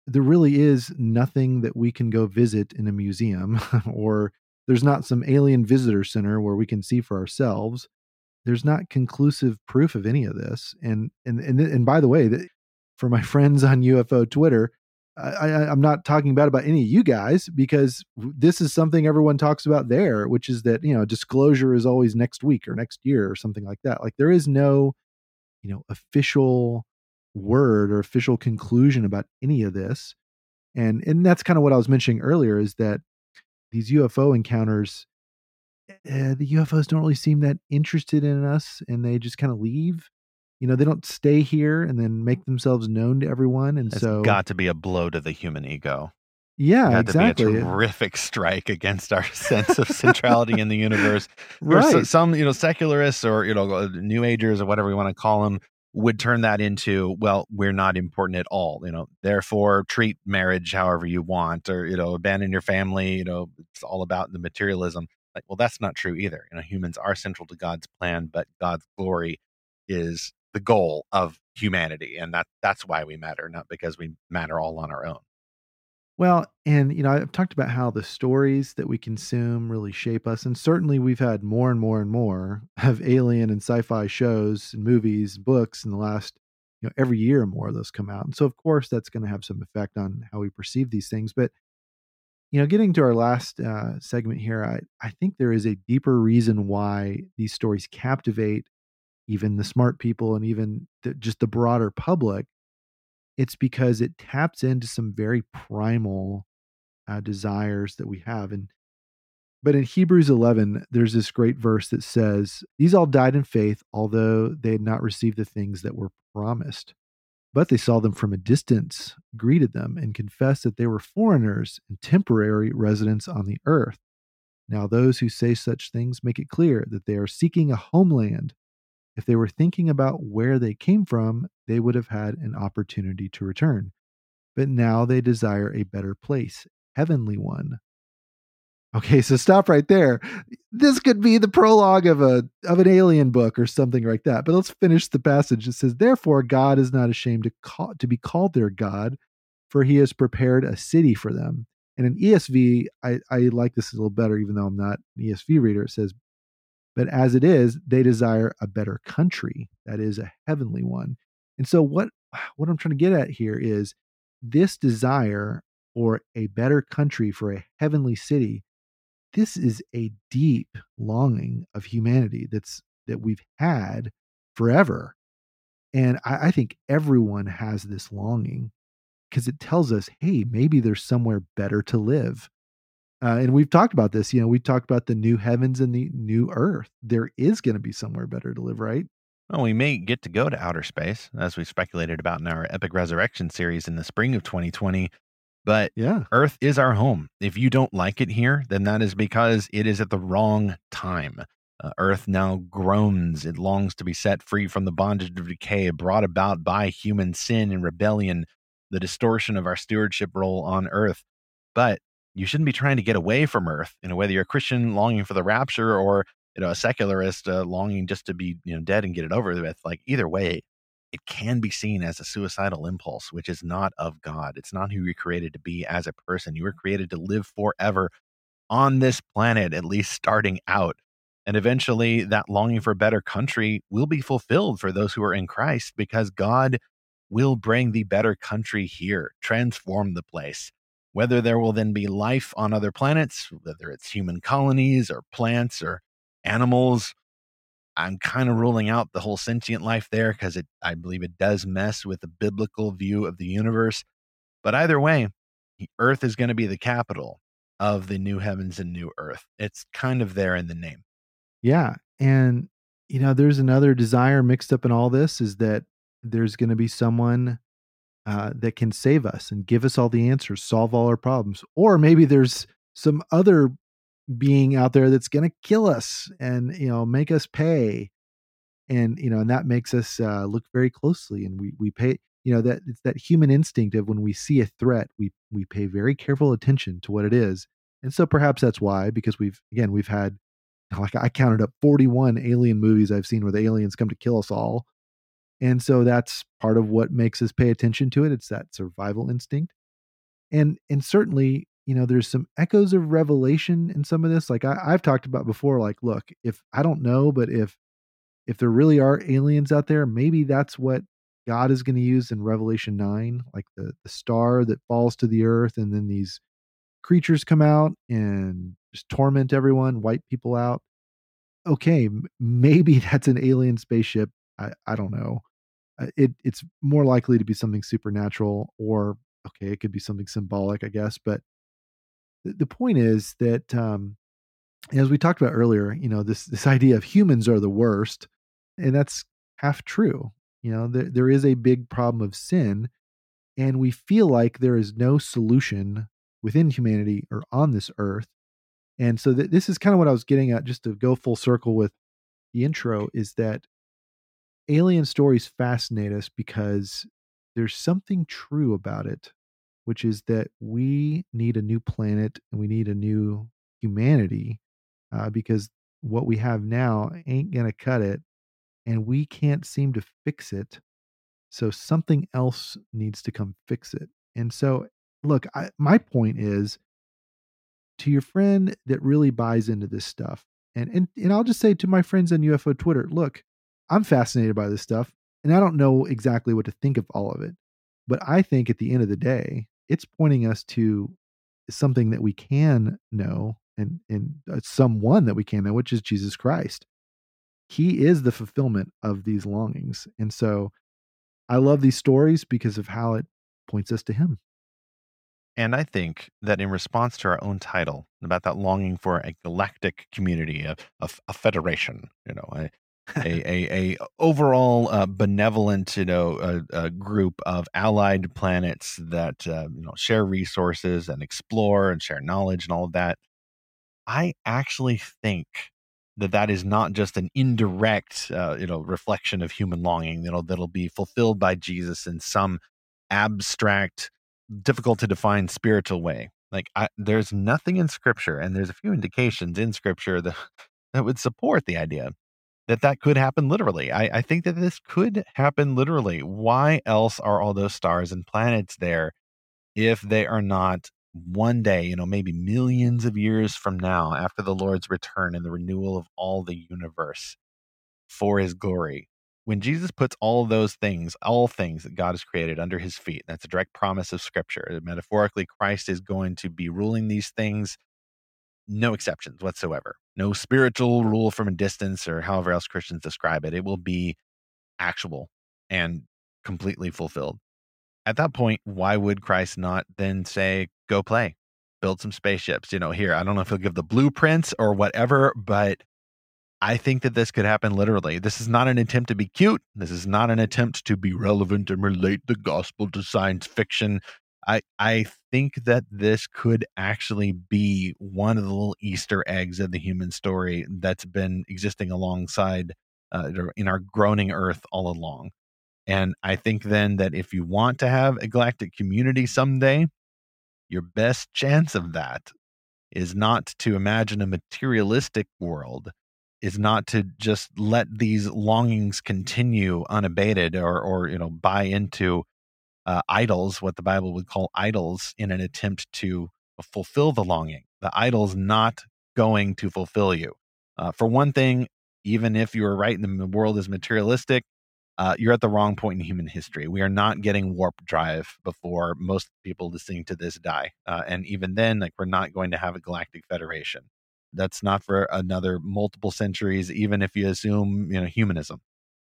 there really is nothing that we can go visit in a museum or there's not some alien visitor center where we can see for ourselves. There's not conclusive proof of any of this. And and and, and by the way for my friends on ufo twitter I, am not talking bad about any of you guys because this is something everyone talks about there, which is that you know disclosure is always next week or next year or something like that. Like there is no, you know, official word or official conclusion about any of this, And and that's kind of what I was mentioning earlier is that these UFO encounters uh, the UFOs don't really seem that interested in us and they just kind of leave. You know, they don't stay here and then make themselves known to everyone. And It's so, got to be a blow to the human ego. yeah, Got exactly. to be a terrific strike against our sense of centrality in the universe. Right. so- some, you know, secularists or you know, uh, New Agers or whatever you want to call them would turn that into, well, we're not important at all. You know, therefore treat marriage however you want, or you know, abandon your family. You know, it's all about the materialism. Like, well, that's not true either. You know, humans are central to God's plan, but God's glory is the goal of humanity, and that that's why we matter, not because we matter all on our own. Well, and you know, I've talked about how the stories that we consume really shape us, and certainly we've had more and more and more of alien and sci-fi shows and movies, and books in the last, you know, every year more of those come out, and so of course that's going to have some effect on how we perceive these things. But you know, getting to our last uh, segment here, I I think there is a deeper reason why these stories captivate even the smart people and even the, just the broader public it's because it taps into some very primal uh, desires that we have and but in hebrews 11 there's this great verse that says these all died in faith although they had not received the things that were promised but they saw them from a distance greeted them and confessed that they were foreigners and temporary residents on the earth. Now those who say such things make it clear that they are seeking a homeland if they were thinking about where they came from, they would have had an opportunity to return. But now they desire a better place, heavenly one. Okay, so stop right there. This could be the prologue of a of an alien book or something like that. But let's finish the passage. It says, "Therefore God is not ashamed to call, to be called their God, for he has prepared a city for them." And in ESV, I, I like this a little better, even though I'm not an ESV reader. It says, but as it is, they desire a better country, that is a heavenly one. And so what what I'm trying to get at here is this desire for a better country, for a heavenly city. This is a deep longing of humanity that's that we've had forever. And I, I think everyone has this longing because it tells us, hey, maybe there's somewhere better to live. Uh, and we've talked about this. You know, we talked about the new heavens and the new earth. There is going to be somewhere better to live, right? Well, we may get to go to outer space, as we speculated about in our Epic Resurrection series in the spring of 2020. But Yeah. Earth is our home. If you don't like it here, then that is because it is at the wrong time. Uh, Earth now groans. It longs to be set free from the bondage of decay brought about by human sin and rebellion, the distortion of our stewardship role on Earth. But you shouldn't be trying to get away from Earth. You know, whether you're a Christian longing for the rapture or you know a secularist uh, longing just to be you know dead and get it over with. Like either way, it can be seen as a suicidal impulse, which is not of God. It's not who you were created to be as a person. You were created to live forever on this planet, at least starting out. And eventually, that longing for a better country will be fulfilled for those who are in Christ because God will bring the better country here, transform the place. Whether there will then be life on other planets, whether it's human colonies or plants or animals, I'm kind of ruling out the whole sentient life there because it I believe it does mess with the biblical view of the universe. But either way, Earth is going to be the capital of the new heavens and new earth. It's kind of there in the name. Yeah. And, you know, there's another desire mixed up in all this is that there's going to be someone uh, that can save us and give us all the answers, solve all our problems. Or maybe there's some other being out there that's going to kill us and, you know, make us pay. And, you know, and that makes us uh, look very closely and we, we pay, you know, that it's that human instinct of when we see a threat, we, we pay very careful attention to what it is. And so perhaps that's why, because we've, again, we've had like I counted up 41 alien movies I've seen where the aliens come to kill us all. And so that's part of what makes us pay attention to it. It's that survival instinct. And and certainly, you know, there's some echoes of revelation in some of this. Like I, I've talked about before, like, look, if I don't know, but if if there really are aliens out there, maybe that's what God is going to use in Revelation 9, like the, the star that falls to the earth, and then these creatures come out and just torment everyone, wipe people out. Okay, maybe that's an alien spaceship. I, I don't know. Uh, It it's more likely to be something supernatural, or okay, it could be something symbolic, I guess. But the, the point is that, um, as we talked about earlier, you know, this this idea of humans are the worst, and that's half true. You know, there, there is a big problem of sin, and we feel like there is no solution within humanity or on this earth. And so th- this is kind of what I was getting at, just to go full circle with the intro, is that alien stories fascinate us because there's something true about it, which is that we need a new planet and we need a new humanity uh, because what we have now ain't going to cut it and we can't seem to fix it. So something else needs to come fix it. And so, look, I, my point is to your friend that really buys into this stuff, and, and and I'll just say to my friends on UFO Twitter, look, I'm fascinated by this stuff, and I don't know exactly what to think of all of it, but I think at the end of the day, it's pointing us to something that we can know and and uh, someone that we can know, which is Jesus Christ. He is the fulfillment of these longings, and so I love these stories because of how it points us to Him. And I think that in response to our own title about that longing for a galactic community, a, a, a federation, you know, a, a, a, a overall uh, benevolent, you know, group of allied planets that uh, you know share resources and explore and share knowledge and all of that. I actually think that that is not just an indirect, uh, you know, reflection of human longing. That'll that'll be fulfilled by Jesus in some abstract, difficult to define spiritual way. Like I, there's nothing in Scripture, and there's a few indications in Scripture that that would support the idea that that could happen literally. I, I think that this could happen literally. Why else are all those stars and planets there if they are not one day, you know, maybe millions of years from now, after the Lord's return and the renewal of all the universe for his glory. When Jesus puts all those things, all things that God has created under his feet, that's a direct promise of scripture. Metaphorically, Christ is going to be ruling these things, no exceptions whatsoever. No spiritual rule from a distance or however else Christians describe it. It will be actual and completely fulfilled at that point, why would Christ not then say, go play, build some spaceships? You know, here, I don't know if he'll give the blueprints or whatever, but I think that this could happen literally. This is not an attempt to be cute. This is not an attempt to be relevant and relate the gospel to science fiction. I I think that this could actually be one of the little Easter eggs of the human story that's been existing alongside uh, in our groaning earth all along. And I think then that if you want to have a galactic community someday, your best chance of that is not to imagine a materialistic world, is not to just let these longings continue unabated or, or you know, buy into uh, idols, what the Bible would call idols, in an attempt to fulfill the longing. The idol's not going to fulfill you. Uh, for one thing, even if you are right and the world is materialistic, uh, you're at the wrong point in human history. We are not getting warp drive before most people listening to this die, uh, and even then, like we're not going to have a galactic federation. That's not for another multiple centuries, even if you assume you know humanism.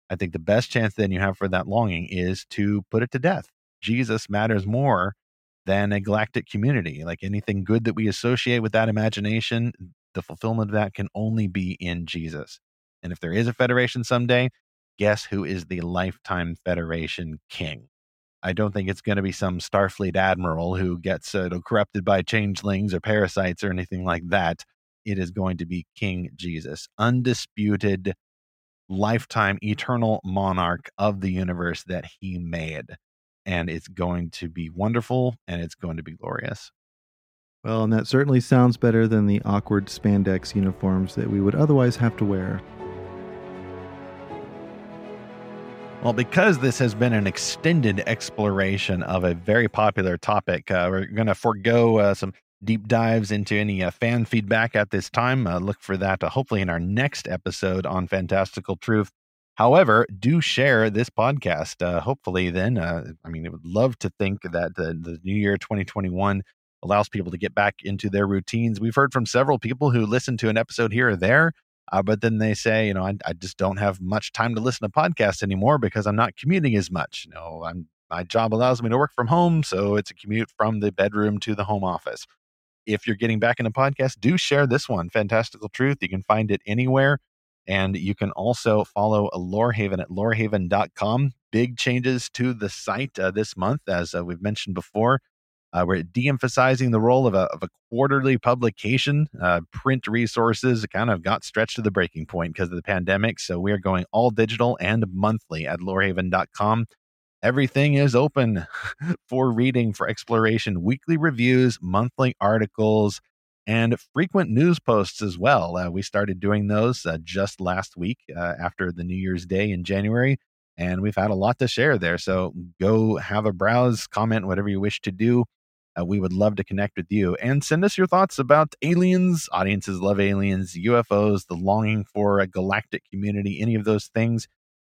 I think the best chance then you have for that longing is to put it to death. Jesus matters more than a galactic community. Like anything good that we associate with that imagination, the fulfillment of that can only be in Jesus. And if there is a federation someday, guess who is the lifetime Federation king? I don't think it's going to be some Starfleet admiral who gets uh, corrupted by changelings or parasites or anything like that. It is going to be King Jesus, undisputed, lifetime, eternal monarch of the universe that he made. And it's going to be wonderful and it's going to be glorious. Well, and that certainly sounds better than the awkward spandex uniforms that we would otherwise have to wear. Well, because this has been an extended exploration of a very popular topic, uh, we're going to forego uh, some deep dives into any uh, fan feedback at this time. Uh, look for that uh, hopefully in our next episode on Fantastical Truth. However, do share this podcast. Uh, hopefully, then, I mean, I would love to think that the, the new year 2021 allows people to get back into their routines. We've heard from several people who listen to an episode here or there uh, but then they say, you know, I, I, just don't have much time to listen to podcasts anymore because I'm not commuting as much. You know, I'm my job allows me to work from home, so it's a commute from the bedroom to the home office. If you're getting back into podcast, do share this one, Fantastical Truth. You can find it anywhere. And you can also follow Lorehaven at lorehaven.com. Big changes to the site uh, this month, as uh, we've mentioned before. Uh, we're de emphasizing the role of a, of a quarterly publication. Uh, print resources kind of got stretched to the breaking point because of the pandemic. So we are going all digital and monthly at lorehaven.com. Everything is open for reading, for exploration, weekly reviews, monthly articles, and frequent news posts as well. Uh, we started doing those uh, just last week uh, after the New Year's Day in January, and we've had a lot to share there. So go have a browse, comment, whatever you wish to do. Uh, we would love to connect with you and send us your thoughts about aliens. Audiences love aliens, UFOs, the longing for a galactic community, any of those things.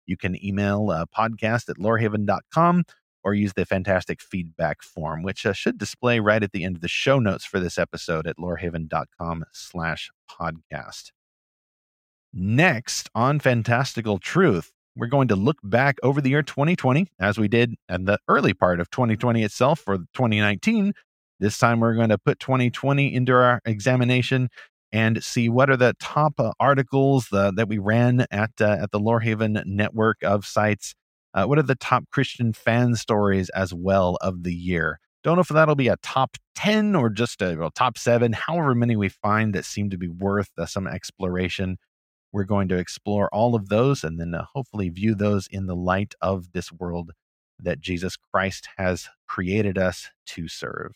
You can email uh, podcast at lorehaven.com or use the fantastic feedback form, which uh, should display right at the end of the show notes for this episode at lorehaven.com slash podcast. Next on Fantastical Truth, we're going to look back over the year 2020 as we did in the early part of 2020 itself for 2019. This time we're going to put 2020 into our examination and see what are the top uh, articles uh, that we ran at uh, at the Lorehaven network of sites. Uh, what are the top Christian fan stories as well of the year? Don't know if that'll be a top 10 or just a well, top seven, however many we find that seem to be worth uh, some exploration. We're going to explore all of those and then uh, hopefully view those in the light of this world that Jesus Christ has created us to serve.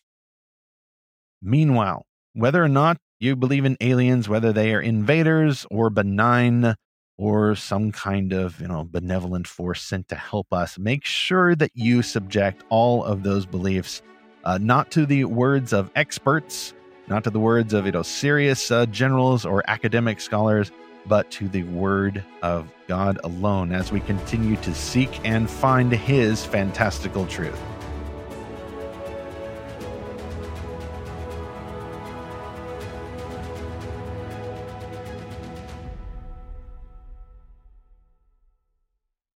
Meanwhile, whether or not you believe in aliens, whether they are invaders or benign or some kind of, you know, benevolent force sent to help us, make sure that you subject all of those beliefs uh, not to the words of experts, not to the words of, you know, serious uh, generals or academic scholars, but to the word of God alone as we continue to seek and find his fantastical truth.